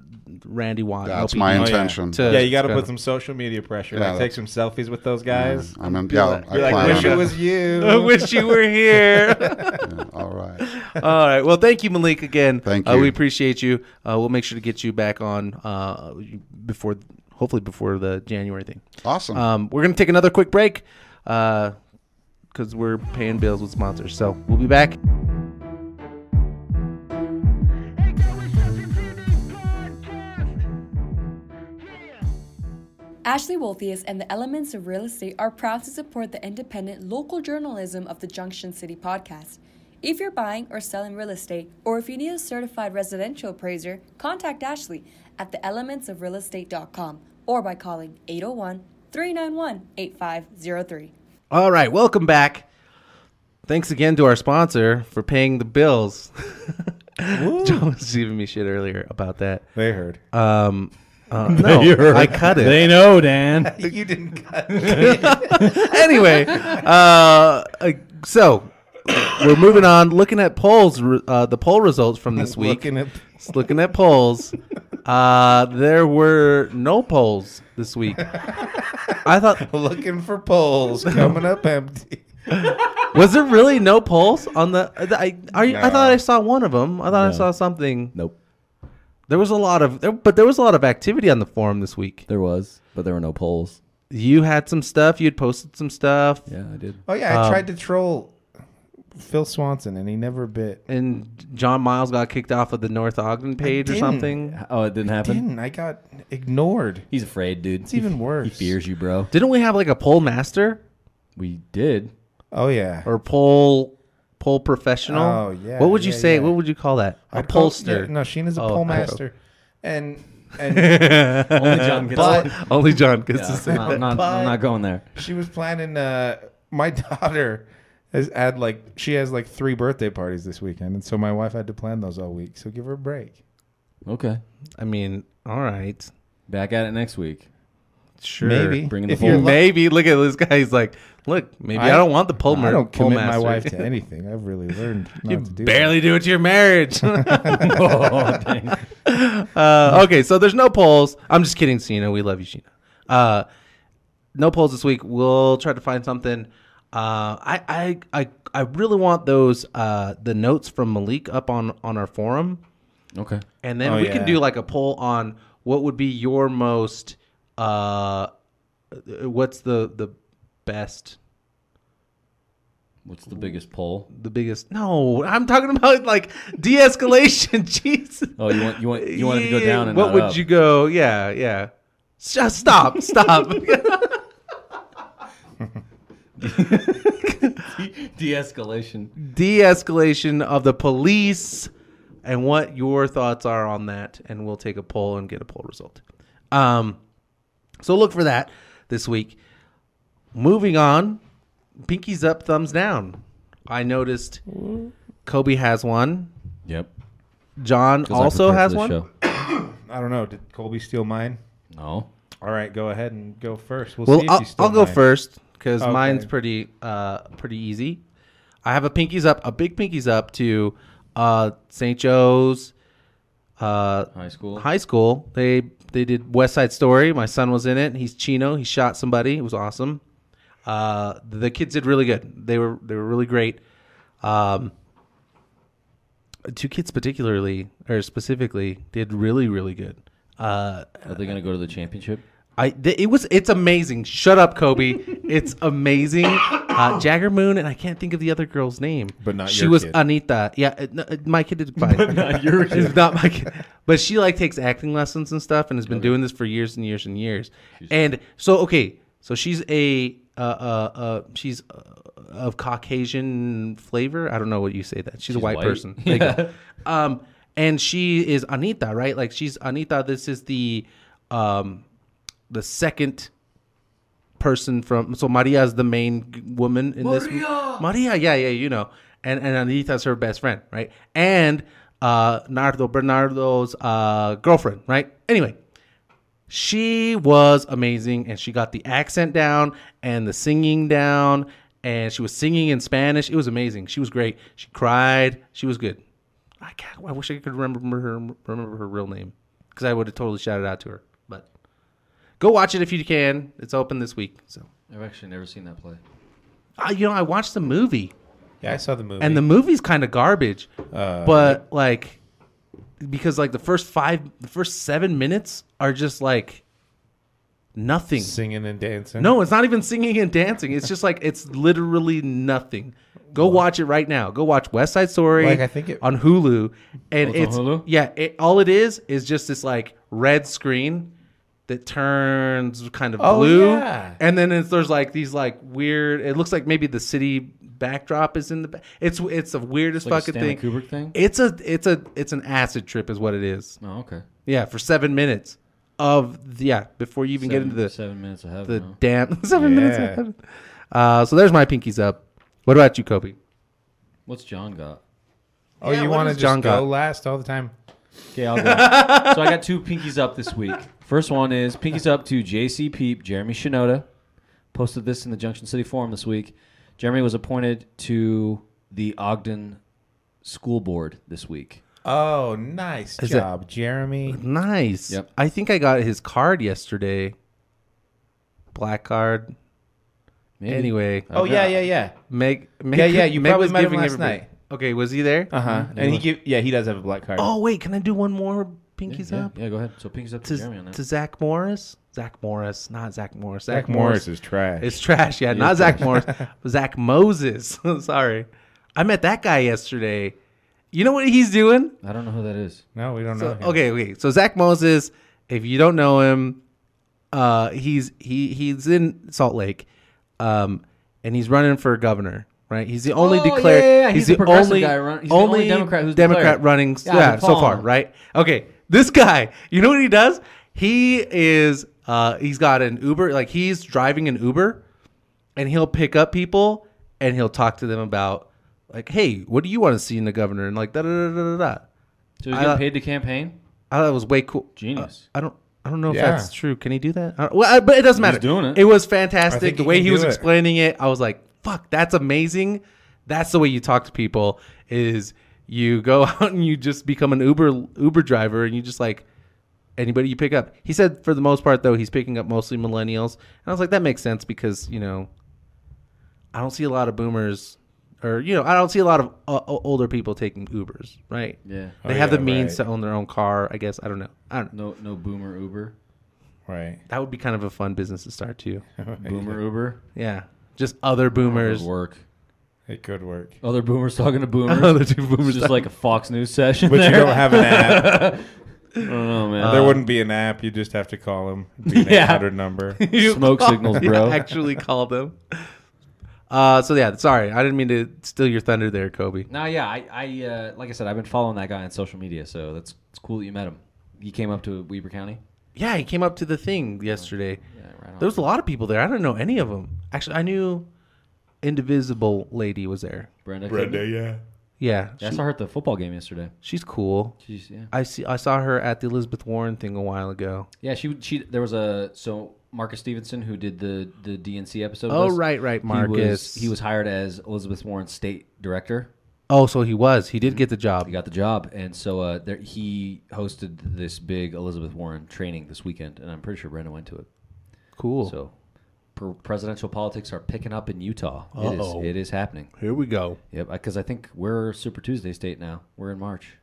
Speaker 1: Randy Watt.
Speaker 4: That's
Speaker 1: LPD.
Speaker 4: my
Speaker 2: Oh, yeah.
Speaker 4: intention.
Speaker 1: To-
Speaker 2: yeah, you got to put some social media pressure.
Speaker 4: Yeah,
Speaker 2: like take some selfies with those guys.
Speaker 4: I'm in,
Speaker 1: Be
Speaker 4: yeah,
Speaker 1: like-
Speaker 4: I
Speaker 2: like, wish
Speaker 4: on
Speaker 2: it
Speaker 4: it.
Speaker 2: was you.
Speaker 1: I wish you were here.
Speaker 4: Yeah, all right.
Speaker 1: All right. Well, thank you, Malik, again.
Speaker 4: Thank
Speaker 1: Uh,
Speaker 4: you.
Speaker 1: we appreciate you. Uh, we'll make sure to get you back on uh, before, hopefully, before the January thing.
Speaker 4: Awesome.
Speaker 1: Um, we're going to take another quick break because we're paying bills with sponsors. So we'll be back.
Speaker 5: Ashley Wolthuis and the Elements of Real Estate are proud to support the independent local journalism of the Junction City podcast. If you're buying or selling real estate, or if you need a certified residential appraiser, contact Ashley at theelementsofrealestate.com or by calling 801 391 8503.
Speaker 1: All right. Welcome back. Thanks again to our sponsor for paying the bills. John was giving me shit earlier about that.
Speaker 2: They heard.
Speaker 1: Um, uh, no, I cut it.
Speaker 3: They know, Dan.
Speaker 2: you didn't cut.
Speaker 1: anyway, uh, uh, so we're moving on. Looking at polls, uh, the poll results from this week.
Speaker 2: Looking at
Speaker 1: looking at polls, uh, there were no polls this week. I thought
Speaker 2: looking for polls coming up empty.
Speaker 1: Was there really no polls on the? I I, I thought I saw one of them. I thought I
Speaker 3: No.
Speaker 1: saw something.
Speaker 3: Nope.
Speaker 1: There was a lot of, there, but there was a lot of activity on the forum this week.
Speaker 3: There was, but there were no polls.
Speaker 1: You had some stuff. You had posted some stuff,
Speaker 3: Yeah, I did.
Speaker 2: Oh yeah, I
Speaker 1: Um,
Speaker 2: tried to troll Phil Swanson and he never bit.
Speaker 1: and John Miles got kicked off of the North Ogden page or
Speaker 2: didn't.
Speaker 1: something.
Speaker 3: Oh, it didn't happen.
Speaker 2: Didn't I got ignored?
Speaker 3: He's afraid, dude.
Speaker 2: It's even worse.
Speaker 3: He fears you, bro.
Speaker 1: Didn't we have like a poll master
Speaker 3: We did.
Speaker 2: Oh yeah.
Speaker 1: or poll poll professional?
Speaker 2: Oh, yeah,
Speaker 1: What would you
Speaker 2: yeah,
Speaker 1: say?
Speaker 2: yeah.
Speaker 1: What would you call that? A
Speaker 2: I'd call-
Speaker 1: pollster.
Speaker 2: yeah, no, Sheena's a
Speaker 1: Oh,
Speaker 2: poll master, and and
Speaker 3: Only John gets
Speaker 2: But-
Speaker 3: it.
Speaker 1: Only John gets to say
Speaker 3: I'm, not,
Speaker 1: that.
Speaker 3: I'm not, I'm not going there.
Speaker 2: she was planning. Uh, my daughter has had like she has like three birthday parties this weekend, and so my wife had to plan those all week. So give her a break.
Speaker 3: Okay.
Speaker 1: I mean, all right,
Speaker 3: Back at it next week.
Speaker 1: sure.
Speaker 2: Maybe
Speaker 3: Bringing the
Speaker 2: if you're lucky.
Speaker 1: Maybe look at this guy. He's like, look, maybe I,
Speaker 2: I-
Speaker 1: don't want the poll.
Speaker 2: I don't
Speaker 1: poll
Speaker 2: commit my wife to anything. I've really learned not
Speaker 1: you
Speaker 2: to do.
Speaker 1: barely do it to your marriage.
Speaker 3: oh,
Speaker 1: uh, okay, so there's no polls. I'm just kidding, Sheena. We love you, Sheena. Uh, no polls this week. We'll try to find something. Uh, I, I I I really want those uh, the notes from Malik up on on our forum,
Speaker 3: Okay.
Speaker 1: and then
Speaker 2: Oh,
Speaker 1: we
Speaker 2: yeah.
Speaker 1: can do like a poll on what would be your most uh, what's the the best
Speaker 3: What's the biggest poll?
Speaker 1: the biggest no i'm talking about like de-escalation Jesus.
Speaker 3: Oh, you want you want you wanted to go down and
Speaker 1: what would
Speaker 3: up.
Speaker 1: you go yeah yeah just stop stop
Speaker 3: de-escalation?
Speaker 1: de-escalation of the police and what your thoughts are on that and we'll take a poll and get a poll result um so look for that this week moving on pinkies up thumbs down i noticed kobe has one
Speaker 3: Yep.
Speaker 1: john
Speaker 3: 'Cause I
Speaker 1: also
Speaker 3: prepared
Speaker 1: has
Speaker 3: for
Speaker 1: one
Speaker 3: this show.
Speaker 2: I don't know. Did Colby steal mine?
Speaker 3: No.
Speaker 2: All right, go ahead and go first. We'll,
Speaker 1: Well,
Speaker 2: see if
Speaker 1: I'll,
Speaker 2: you stole
Speaker 1: I'll go
Speaker 2: mine.
Speaker 1: first because
Speaker 2: Okay.
Speaker 1: mine's pretty uh pretty easy. I have a pinkies up, a big pinkies up to uh St. Joe's uh
Speaker 3: High school.
Speaker 1: high school. They they did West Side Story. My son was in it. He's Chino. He shot somebody. It was awesome. Uh, the kids did really good. They were they were really great. Um, two kids particularly or specifically did really really good. Uh,
Speaker 3: Are they gonna go to the championship?
Speaker 1: I th- it was it's amazing. Shut up, Kobe. it's amazing. Uh, Jagger Moon and I can't think of the other girl's name.
Speaker 2: But not
Speaker 1: she
Speaker 2: your
Speaker 1: was
Speaker 2: kid.
Speaker 1: Anita. Yeah, uh, no, uh, my kid did fine. But
Speaker 3: not your kid.
Speaker 1: It's not my kid. But she like takes acting lessons and stuff and has been doing this for years and years and years. And so okay, so she's a uh uh, uh she's uh, of Caucasian flavor. I don't know what you say that. She's, a white,
Speaker 3: white?
Speaker 1: person. Go. Um, and she is Anita, right? Like she's Anita. This is the um the second person from so Maria is the main woman in this Maria yeah yeah you know and and Anita's her best friend right and uh Nardo Bernardo's uh girlfriend right anyway she was amazing and she got the accent down and the singing down and she was singing in Spanish it was amazing she was great she cried she was good I can't I wish I could remember her remember her real name because I would have totally shouted out to her but Go watch it if you can. It's open this week. So,
Speaker 3: I've actually never seen that play.
Speaker 1: uh, you know, I watched the movie,
Speaker 2: Yeah, I saw the movie.
Speaker 1: and the movie's kind of garbage.
Speaker 2: Uh,
Speaker 1: but like, because like the first five, the first seven minutes are just like nothing.
Speaker 2: singing and dancing.
Speaker 1: No, it's not even singing and dancing. It's just like it's literally nothing. Go watch it right now. Go watch West Side Story
Speaker 2: Like, I think it-
Speaker 1: on Hulu, and
Speaker 3: Oh, it's
Speaker 1: it's
Speaker 3: on Hulu?
Speaker 1: yeah. It, all it is is just this like red screen that turns kind of
Speaker 2: Oh,
Speaker 1: blue,
Speaker 2: yeah.
Speaker 1: and then it's, there's like these like weird. It looks like maybe the city backdrop is in the. Ba- it's it's the weirdest
Speaker 3: It's like
Speaker 1: fucking
Speaker 3: Stanley
Speaker 1: thing.
Speaker 3: Kubrick thing?
Speaker 1: It's a it's a it's an acid trip, is what it is.
Speaker 3: Oh, okay.
Speaker 1: Yeah, for seven minutes of the, yeah before you even
Speaker 3: seven,
Speaker 1: get into the
Speaker 3: seven minutes ahead.
Speaker 1: the
Speaker 3: huh?
Speaker 1: damn seven minutes.
Speaker 2: of
Speaker 1: ahead. Uh, so there's my pinkies up. What about you, Kobe?
Speaker 3: What's John got?
Speaker 2: Oh,
Speaker 1: Yeah,
Speaker 2: you
Speaker 1: what
Speaker 2: want to just
Speaker 1: John
Speaker 2: go
Speaker 1: got?
Speaker 2: last all the time?
Speaker 3: Okay, I'll go. so I got two pinkies up this week. First one is pinkies up to JC Peep, Jeremy Shinoda. Posted this in the Junction City Forum this week. Jeremy was appointed to the Ogden School Board this week.
Speaker 2: Oh, nice
Speaker 1: Is it-
Speaker 2: job, Jeremy.
Speaker 1: Nice.
Speaker 3: Yep.
Speaker 1: I think I got his card yesterday. Black card.
Speaker 3: Maybe.
Speaker 1: Anyway,
Speaker 2: Oh yeah, yeah, yeah.
Speaker 1: Meg, Meg
Speaker 2: Yeah, yeah, you
Speaker 1: Meg
Speaker 2: probably
Speaker 1: was
Speaker 2: met him
Speaker 1: giving
Speaker 2: last
Speaker 1: everybody-
Speaker 2: night.
Speaker 1: Okay, was he there?
Speaker 2: Uh huh. And he give yeah he does have a black card.
Speaker 1: Oh wait, can I do one more pinkies
Speaker 3: yeah,
Speaker 1: up
Speaker 3: yeah, go ahead. So pinkies up to, Jeremy on that.
Speaker 1: to Zach Morris? Zach Morris, not Zach Morris.
Speaker 2: Zach Morris is trash.
Speaker 1: It's trash. Yeah, not Zach Morris. Zach Moses. Sorry, I met that guy yesterday. You know what he's doing?
Speaker 3: I don't know who that is.
Speaker 2: no, we don't
Speaker 1: So,
Speaker 2: know. him.
Speaker 1: okay, okay. So Zach Moses, if you don't know him, uh, he's he he's in Salt Lake, um, and he's running for governor. Right, he's the only
Speaker 3: Oh,
Speaker 1: declared.
Speaker 3: yeah, yeah.
Speaker 1: He's,
Speaker 3: He's
Speaker 1: the,
Speaker 3: the
Speaker 1: only
Speaker 3: guy run- he's the only Democrat who's
Speaker 1: Democrat
Speaker 3: declared.
Speaker 1: running.
Speaker 3: Yeah,
Speaker 1: Yeah, so far, right? Okay, this guy. You know what he does? He is. Uh, he's got an Uber. Like he's driving an Uber, and he'll pick up people and he'll talk to them about like, hey, what do you want to see in the governor? And like da da da da da. da.
Speaker 3: So he's
Speaker 1: I-
Speaker 3: getting paid to campaign.
Speaker 1: I thought it was way cool.
Speaker 3: Genius.
Speaker 1: Uh, I don't. I don't know if
Speaker 2: Yeah.
Speaker 1: that's true. Can he do that? I well, I- but it doesn't matter.
Speaker 3: doing it.
Speaker 1: It was fantastic. The way
Speaker 2: can
Speaker 1: he was
Speaker 2: it.
Speaker 1: explaining it, I was like, "Fuck, that's amazing." That's the way you talk to people. Is you go out and you just become an Uber Uber driver, and you just like anybody you pick up. He said for the most part though, he's picking up mostly millennials, and I was like, that makes sense because you know, I don't see a lot of boomers. Or you know, I don't see a lot of uh, older people taking Ubers, right?
Speaker 3: Yeah.
Speaker 1: They
Speaker 2: Oh,
Speaker 1: have the means
Speaker 2: right.
Speaker 1: to own their own car. I guess I don't know. I don't know.
Speaker 3: No, no boomer Uber.
Speaker 2: right.
Speaker 1: That would be kind of a fun business to start too.
Speaker 3: Boomer Uber.
Speaker 1: Yeah, just other boomers.
Speaker 3: Would work.
Speaker 2: It could work,
Speaker 3: Other boomers talking to boomers.
Speaker 1: Other two
Speaker 3: It's
Speaker 1: boomers.
Speaker 3: just like a Fox News session.
Speaker 2: but you don't have an app.
Speaker 3: I don't know, man.
Speaker 1: Uh,
Speaker 2: there wouldn't be an app. You just have to call them. Be
Speaker 3: Yeah.
Speaker 2: 800 number.
Speaker 3: Smoke signals,
Speaker 1: you
Speaker 3: bro.
Speaker 1: actually call them. Uh, so yeah, sorry, I didn't mean to steal your thunder there, Kobe.
Speaker 3: No, yeah, I, I uh, like I said, I've been following that guy on social media, so that's it's cool that you met him. He came up to Weber County.
Speaker 1: Yeah, he came up to the thing yesterday.
Speaker 3: Yeah, right on.
Speaker 1: There was a lot of people there. I don't know any of them. Actually, I knew Indivisible lady was there.
Speaker 3: Brenda.
Speaker 2: Brenda, yeah.
Speaker 1: Yeah,
Speaker 3: Yeah, I
Speaker 1: she-
Speaker 3: saw her at the football game yesterday.
Speaker 1: she's cool.
Speaker 3: She's yeah.
Speaker 1: I see. I saw her at the Elizabeth Warren thing a while ago.
Speaker 3: Yeah, she she there was a so Marcus Stevenson who did the the DNC episode.
Speaker 1: Oh
Speaker 3: with us,
Speaker 1: right, right,
Speaker 3: He
Speaker 1: Marcus.
Speaker 3: was, he was hired as Elizabeth Warren's state director.
Speaker 1: Oh, so he was. He did get the job.
Speaker 3: He got the job, and so uh, there, he hosted this big Elizabeth Warren training this weekend, and I'm pretty sure Brenda went to it.
Speaker 1: Cool.
Speaker 3: So, per- presidential politics are picking up in Utah. It
Speaker 1: Uh-oh.
Speaker 3: is. It is happening.
Speaker 1: Here we go.
Speaker 3: Yep. Because I think we're Super Tuesday state now. We're in March.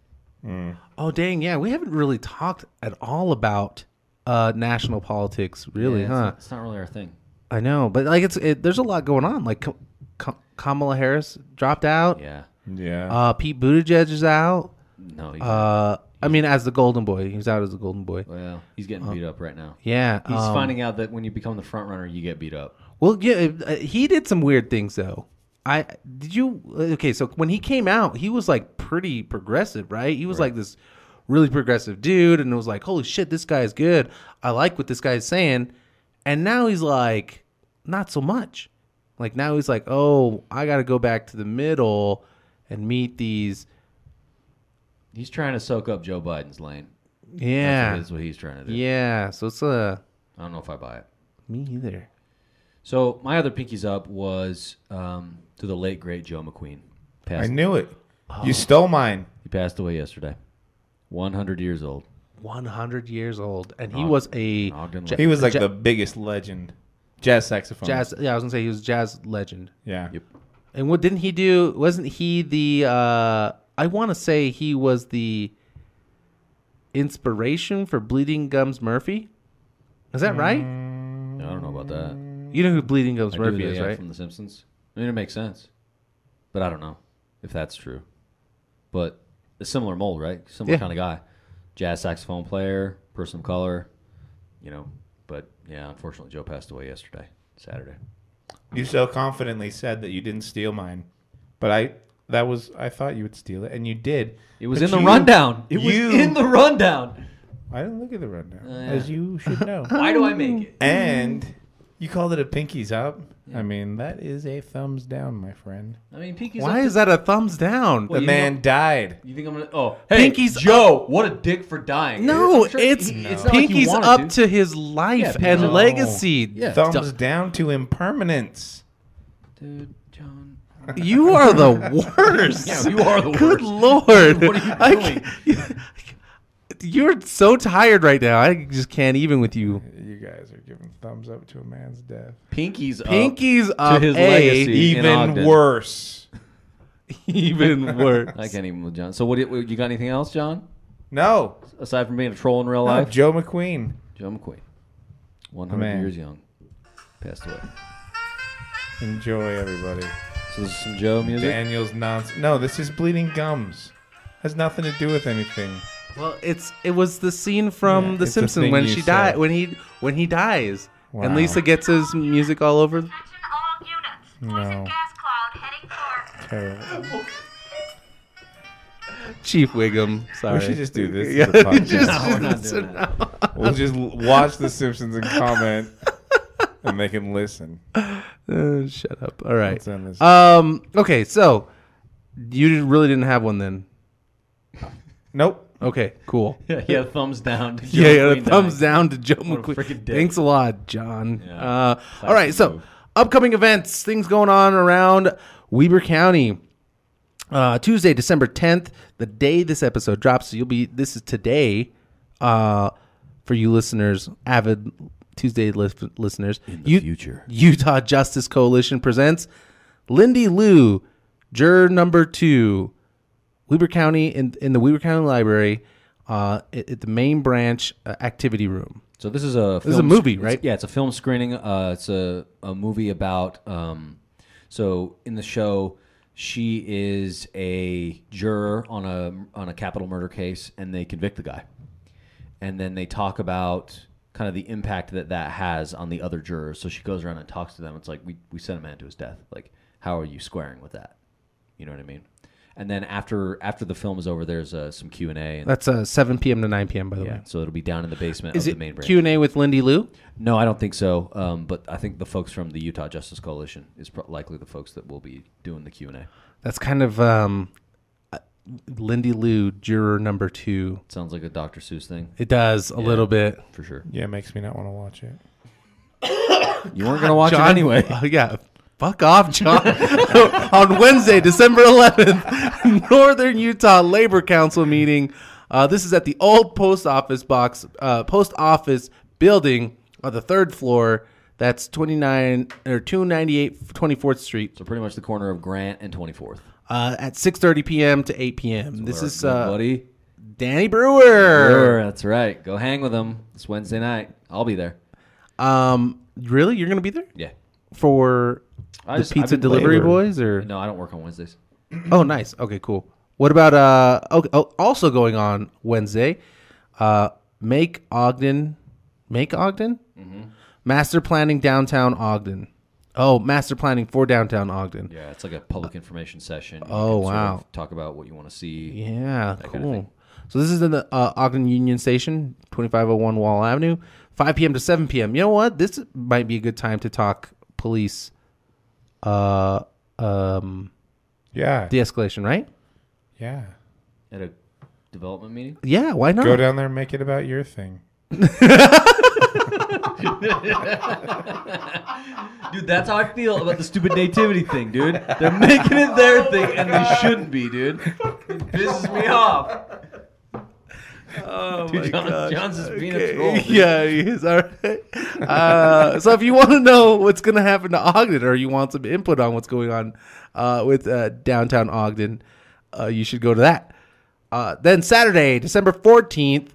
Speaker 1: Oh dang, yeah, we haven't really talked at all about uh, national politics, really,
Speaker 3: Yeah, it's
Speaker 1: huh?
Speaker 3: Not, it's not really our thing.
Speaker 1: I know, but like it's it, there's a lot going on. Like Ka- Ka- Kamala Harris dropped out.
Speaker 3: Yeah.
Speaker 2: Yeah.
Speaker 1: Uh, Pete Buttigieg is out.
Speaker 3: No. He's,
Speaker 1: Uh, I mean, as the golden boy, he's out as the golden boy.
Speaker 3: well, he's getting beat up right now.
Speaker 1: Yeah,
Speaker 3: He's
Speaker 1: um,
Speaker 3: finding out that when you become the front runner, you get beat up.
Speaker 1: Well, yeah, uh, he did some weird things though. I did you okay? So when he came out, he was like pretty progressive, right? He was like this really progressive dude, and it was like, holy shit, this guy is good. I like what this guy's saying, and now he's like, not so much. Like now he's like, oh, I got to go back to the middle and meet these.
Speaker 3: He's trying to soak up Joe Biden's lane.
Speaker 1: Yeah,
Speaker 3: That's what he's trying to do.
Speaker 1: yeah. So it's uh,
Speaker 3: I don't know if I buy it.
Speaker 1: me either.
Speaker 3: So my other pinkies up was um, to the late great Joe McQueen.
Speaker 2: I
Speaker 3: Passed,
Speaker 2: knew it. You stole mine.
Speaker 3: he passed away yesterday. 100 years old.
Speaker 1: One hundred years old, and he
Speaker 3: Og-
Speaker 1: was a
Speaker 3: Ogden
Speaker 1: ja-
Speaker 2: He was like
Speaker 1: ja-
Speaker 2: the biggest legend. Jazz saxophone.
Speaker 1: jazz. Yeah, I was gonna say he was a jazz legend.
Speaker 2: Yeah.
Speaker 3: Yep.
Speaker 1: And what didn't he do? Wasn't he the? uh I want to say he was the inspiration for Bleeding Gums Murphy. Is that right? Mm.
Speaker 3: I don't know about that.
Speaker 1: You know who Bleeding Gums
Speaker 3: I do,
Speaker 1: Murphy
Speaker 3: though,
Speaker 1: is,
Speaker 3: yeah,
Speaker 1: right?
Speaker 3: From The Simpsons. I mean, it makes sense, but I don't know if that's true. But a similar mold, right? Similar
Speaker 1: Yeah.
Speaker 3: kind of guy, jazz saxophone player, person of color, you know. But yeah, unfortunately, Joe passed away yesterday, Saturday.
Speaker 2: You so confidently said that you didn't steal mine, but I that was I thought you would steal it, and you did.
Speaker 3: It was
Speaker 2: But
Speaker 3: in the
Speaker 2: you-
Speaker 3: rundown. It was in the rundown.
Speaker 2: I didn't look at the rundown,
Speaker 3: Uh, yeah.
Speaker 2: as you should know.
Speaker 3: Why do I make it?
Speaker 2: and you called it a pinkies up. I mean, that is a thumbs down, my friend.
Speaker 3: I mean, Pinky's.
Speaker 1: Why
Speaker 3: up
Speaker 1: is that a thumbs down?
Speaker 3: Well,
Speaker 2: the
Speaker 3: you
Speaker 2: man
Speaker 3: know-
Speaker 2: died.
Speaker 3: You think I'm gonna? Oh, hey,
Speaker 1: Pinky's
Speaker 3: Joe. What a dick for dying.
Speaker 1: No,
Speaker 3: I'm sure
Speaker 1: it's
Speaker 3: he- it's not like he
Speaker 1: Pinky's
Speaker 3: wanted
Speaker 1: up
Speaker 3: to.
Speaker 1: to his life
Speaker 3: Yeah,
Speaker 1: and
Speaker 3: Pinky-
Speaker 1: legacy.
Speaker 3: Yeah.
Speaker 2: Thumbs down to impermanence.
Speaker 3: Dude, John.
Speaker 1: You are the worst.
Speaker 3: Yeah, you are the
Speaker 1: Good
Speaker 3: worst.
Speaker 1: Good lord.
Speaker 3: What are you
Speaker 1: I
Speaker 3: doing?
Speaker 1: can't- you're so tired right now. I just can't even with you.
Speaker 2: You guys are giving thumbs up to a man's death.
Speaker 3: Pinky's up
Speaker 1: Pinky's
Speaker 3: to
Speaker 1: up.
Speaker 3: his
Speaker 1: A,
Speaker 3: legacy. in
Speaker 2: Even
Speaker 3: Ogden.
Speaker 2: worse.
Speaker 1: even worse.
Speaker 3: I can't even with John. So what? do You, you got anything else, John?
Speaker 2: No.
Speaker 3: Aside from being a troll in real
Speaker 2: no
Speaker 3: life,
Speaker 2: Joe McQueen.
Speaker 3: Joe McQueen, 100
Speaker 2: Man.
Speaker 3: years young, passed away.
Speaker 2: Enjoy, everybody.
Speaker 3: So this is some Joe music.
Speaker 2: Daniel's nonsense. No, this is bleeding gums. Has nothing to do with anything.
Speaker 1: Well, it's it was the scene from
Speaker 2: Yeah,
Speaker 1: The
Speaker 2: it's a
Speaker 1: Simpsons
Speaker 2: thing
Speaker 1: when
Speaker 2: you
Speaker 1: she
Speaker 2: said.
Speaker 1: died when he when he dies and Lisa gets his music all over.
Speaker 6: Attention all units. Poison
Speaker 2: No.
Speaker 6: gas cloud heading for.
Speaker 2: Terrible.
Speaker 1: Chief Wiggum. Sorry.
Speaker 2: We should just do this.
Speaker 1: Yeah,
Speaker 2: as a podcast.
Speaker 1: just-
Speaker 3: No, we're not doing that.
Speaker 2: We'll just l- watch The Simpsons and comment, and they can listen.
Speaker 1: Uh, shut up. All right.
Speaker 2: Let's end this.
Speaker 1: Um. Okay. So you really didn't have one then.
Speaker 2: nope.
Speaker 1: Okay. Cool.
Speaker 3: yeah, yeah, thumbs down. to Joe
Speaker 1: yeah, yeah.
Speaker 3: McQueen
Speaker 1: Thumbs
Speaker 3: dying.
Speaker 1: down to Joe
Speaker 3: What a
Speaker 1: McQueen.
Speaker 3: dick.
Speaker 1: Thanks a lot, John.
Speaker 3: Yeah.
Speaker 1: Uh, all right. So
Speaker 3: move.
Speaker 1: upcoming events, things going on around Weber County. Uh, Tuesday, December 10th, the day this episode drops. So you'll be, this is today uh, for you listeners, avid Tuesday lis- listeners. In
Speaker 3: the future.
Speaker 1: Utah Justice Coalition presents Lindy Lou, juror number two, Weber County, in, in the Weber County Library, uh, at, at the main branch uh, activity room.
Speaker 3: So this is a this
Speaker 1: is a movie,
Speaker 3: it's-
Speaker 1: right?
Speaker 3: yeah, it's a film screening. Uh, it's a, a movie about. Um, so in the show, she is a juror on a on a capital murder case, and they convict the guy, and then they talk about kind of the impact that that has on the other jurors. So she goes around and talks to them. It's like we we sent a man to his death. Like, how are you squaring with that? You know what I mean? And then after after the film is over, there's uh, some Q and A.
Speaker 1: That's uh, 7 p.m. to 9 p.m. by the
Speaker 3: Yeah,
Speaker 1: way.
Speaker 3: so it'll be down in the basement
Speaker 1: Is
Speaker 3: of
Speaker 1: it
Speaker 3: the main branch.
Speaker 1: Q and A with Lindy Lou?
Speaker 3: No, I don't think so. Um, but I think the folks from the Utah Justice Coalition is pro- likely the folks that will be doing the Q and A.
Speaker 1: That's kind of um, Lindy Lou, juror number two.
Speaker 3: Sounds like a Dr. Seuss thing
Speaker 1: It does a little bit.
Speaker 3: for sure.
Speaker 2: Yeah, it makes me not want to watch it.
Speaker 3: You weren't gonna watch
Speaker 1: John,
Speaker 3: it anyway.
Speaker 1: uh, yeah. Fuck off, John. On Wednesday, December 11th, Northern Utah Labor Council meeting. Uh, this is at the old post office box, uh, post office building on the third floor. That's 29 or 298 24th Street
Speaker 3: So pretty much the corner of Grant and 24th.
Speaker 1: Uh, at 6:30 p.m. to 8 p.m. This is uh,
Speaker 3: buddy.
Speaker 1: Danny Brewer.
Speaker 3: Sure, that's right. Go hang with them. It's Wednesday night. I'll be there.
Speaker 1: Um, really, you're gonna be there
Speaker 3: Yeah.
Speaker 1: for
Speaker 3: I
Speaker 1: the
Speaker 3: just- I've
Speaker 1: pizza
Speaker 3: been
Speaker 1: delivery boys, or
Speaker 3: No, I don't work on Wednesdays.
Speaker 1: oh, nice. Okay, cool. What about uh? Okay, oh, also going on Wednesday, uh, make Ogden, make Ogden,
Speaker 3: Mm-hmm.
Speaker 1: master planning downtown Ogden. Oh, master planning for downtown Ogden.
Speaker 3: Yeah, it's like a public information session. You
Speaker 1: Oh,
Speaker 3: can sort of
Speaker 1: wow.
Speaker 3: talk about what you want to see.
Speaker 1: Yeah,
Speaker 3: kind of
Speaker 1: cool.
Speaker 3: thing.
Speaker 1: so this is in the uh, Ogden Union Station, 2501 Wall Avenue, 5 p.m. to 7 p.m. You know what? This might be a good time to talk police uh um
Speaker 2: Yeah.
Speaker 1: de-escalation, right?
Speaker 2: Yeah.
Speaker 3: At a development meeting.
Speaker 1: Yeah, why not?
Speaker 2: Go down there and make it about your thing.
Speaker 3: Dude, that's how I feel about the stupid nativity thing, dude. They're making it their thing, and they shouldn't be, dude. It pisses me off.
Speaker 1: Oh
Speaker 3: Dude, John, John's just being a troll. dude.
Speaker 1: Yeah, he is. All right. Uh, so if you want to know what's going to happen to Ogden or you want some input on what's going on uh, with uh, downtown Ogden, uh, you should go to that. Uh, then Saturday, December 14th,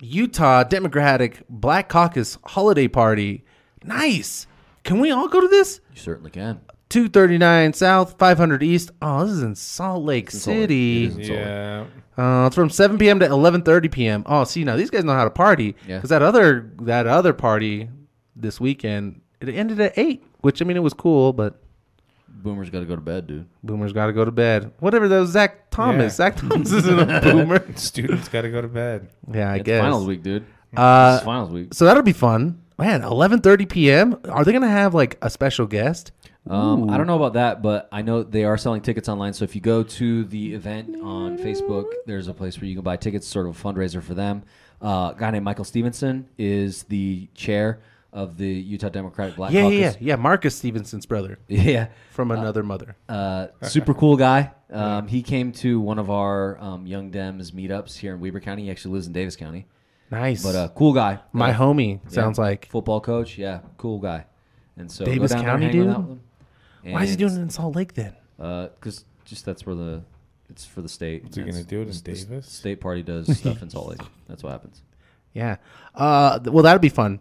Speaker 1: Utah Democratic Black Caucus holiday party. Nice. Can we all go to this?
Speaker 3: You certainly can.
Speaker 1: 239 South, 500 East. Oh, this is in Salt Lake
Speaker 3: Salt Lake.
Speaker 1: City.
Speaker 3: It is in Salt Lake.
Speaker 2: Yeah.
Speaker 1: Uh, it's from 7 p.m. to 11:30 p.m. Oh, see now these guys know how to party.
Speaker 3: Yeah.
Speaker 1: Because that other that other party this weekend it ended at eight, which I mean it was cool, but
Speaker 3: Boomer's got to go to bed, dude.
Speaker 1: boomers got to go to bed. Whatever those Zach Thomas.
Speaker 2: Yeah.
Speaker 1: Zach Thomas isn't a boomer.
Speaker 2: Students got to go to bed.
Speaker 1: yeah, I
Speaker 3: It's
Speaker 1: guess.
Speaker 3: finals week, dude.
Speaker 1: Uh,
Speaker 3: it's finals week.
Speaker 1: So that'll be fun. Man, 11:30 p.m. Are they gonna have like a special guest?
Speaker 3: Um, I don't know about that, but I know they are selling tickets online. So if you go to the event on Facebook, there's a place where you can buy tickets, sort of a fundraiser for them. Uh, a guy named Michael Stevenson is the chair of the Utah Democratic Black
Speaker 1: Yeah,
Speaker 3: Caucus.
Speaker 1: yeah, yeah, yeah. Marcus Stevenson's brother
Speaker 3: Yeah.
Speaker 1: from another mother.
Speaker 3: Uh, super cool guy. Um, he came to one of our um, Young Dems meetups here in Weber County. He actually lives in Davis County.
Speaker 1: Nice.
Speaker 3: But uh, cool guy.
Speaker 1: My
Speaker 3: Uh,
Speaker 1: homie
Speaker 3: yeah,
Speaker 1: sounds like.
Speaker 3: football coach. Yeah, cool guy. And so
Speaker 1: Davis
Speaker 3: down
Speaker 1: County dude?
Speaker 3: out.
Speaker 1: Why is he doing it in Salt Lake then?
Speaker 3: Because just that's where the it's for the state.
Speaker 2: What's he gonna
Speaker 3: That's-
Speaker 2: do in
Speaker 3: the- the
Speaker 2: Davis?
Speaker 3: State party does stuff in Salt Lake. That's what happens.
Speaker 1: Yeah. Uh, well, that'd be fun.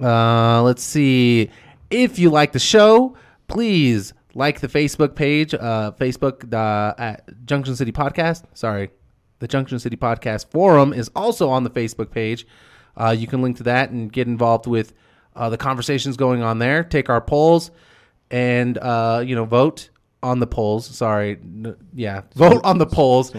Speaker 1: Uh, let's see. If you like the show, please like the Facebook page, uh, Facebook uh, at Junction City Podcast. Sorry, the Junction City Podcast forum is also on the Facebook page. Uh, you can link to that and get involved with uh, the conversations going on there. Take our polls and uh, you know vote on the polls. Sorry, N- yeah, vote on the polls.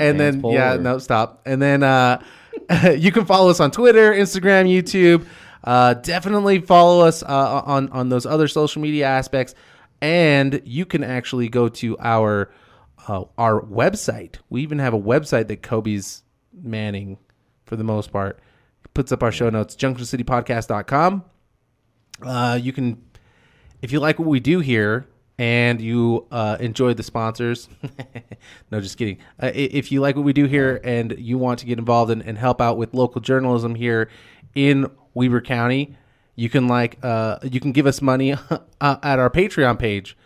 Speaker 1: and then
Speaker 3: poll,
Speaker 1: yeah,
Speaker 3: or-
Speaker 1: no, stop. And then uh, you can follow us on Twitter, Instagram, YouTube. Uh, definitely follow us uh, on on those other social media aspects, and you can actually go to our uh, our website. We even have a website that Kobe's manning for the most part. Puts up our show notes, junctioncitypodcast.com. Uh, you can, if you like what we do here and you uh, enjoy the sponsors, no, just kidding. Uh, if you like what we do here and you want to get involved and, and help out with local journalism here in Weber County, you can like uh, you can give us money uh, at our Patreon page,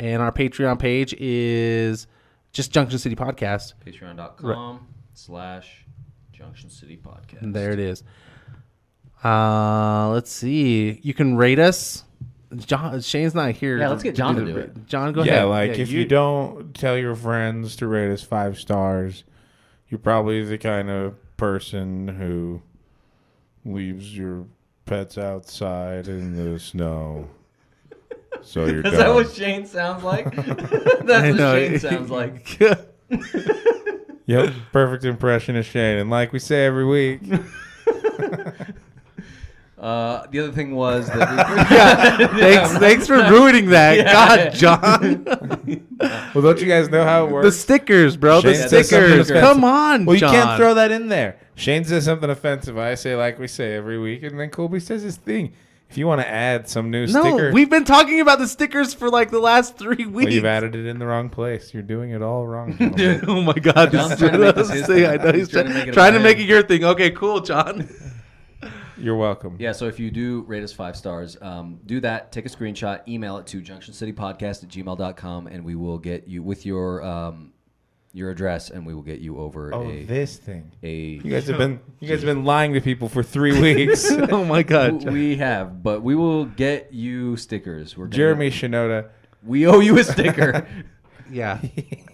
Speaker 1: and our Patreon page is just Junction City Podcast.
Speaker 3: Patreon.com slash Junction City Podcast.
Speaker 1: And there it is. Uh, let's see. You can rate us. John Shane's not here.
Speaker 3: Yeah, let's get John to do it.
Speaker 1: John, go ahead.
Speaker 2: yeah,
Speaker 1: ahead.
Speaker 2: like if you, don't tell your friends to rate us five stars, you're probably the kind of person who leaves your pets outside in the snow. So you're
Speaker 3: Is
Speaker 2: dumb.
Speaker 3: that what Shane sounds like? That's
Speaker 1: I
Speaker 3: what
Speaker 1: know.
Speaker 3: Shane sounds like.
Speaker 2: Yep, perfect impression of Shane. And like we say every week,
Speaker 3: Uh, the other thing was that we,
Speaker 1: thanks, thanks for ruining that.
Speaker 3: Yeah.
Speaker 1: God, John.
Speaker 2: well, don't you guys know how it works?
Speaker 1: the stickers, bro. The
Speaker 2: Shane says something
Speaker 1: stickers.
Speaker 2: offensive.
Speaker 1: Come on,
Speaker 2: Well, you
Speaker 1: John.
Speaker 2: can't throw that in there. Shane says something offensive. I say like we say every week, and then Colby says his thing. If you want to add some new
Speaker 1: No,
Speaker 2: sticker,
Speaker 1: we've been talking about the stickers for like the last three weeks.
Speaker 2: well, you've added it in the wrong place. You're doing it all wrong.
Speaker 1: oh my God!
Speaker 3: John's
Speaker 1: this
Speaker 3: trying to make
Speaker 1: is-
Speaker 3: this his
Speaker 1: I know
Speaker 3: He's
Speaker 1: he's
Speaker 3: trying
Speaker 1: trying,
Speaker 3: to make it
Speaker 1: trying to make it your thing. Okay, cool, John.
Speaker 2: You're welcome.
Speaker 3: yeah, so if you do rate us five stars, um, do that. Take a screenshot, email it to junctioncitypodcast at gmail.com, and we will get you with your um, your address, and we will get you over
Speaker 2: Oh,
Speaker 3: a
Speaker 2: this thing.
Speaker 3: a.
Speaker 2: You guys have been you guys have been lying to people for three weeks.
Speaker 1: oh my God,
Speaker 3: we have, but we will get you stickers. We're gonna-
Speaker 2: Jeremy Shinoda.
Speaker 3: we owe you a sticker.
Speaker 1: Yeah.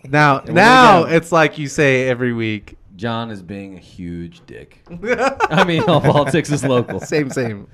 Speaker 1: Now,
Speaker 3: we
Speaker 1: now
Speaker 3: get 'em.
Speaker 1: it's like you say every week.
Speaker 3: John is being a huge dick. I mean, all politics is local.
Speaker 1: Same, same.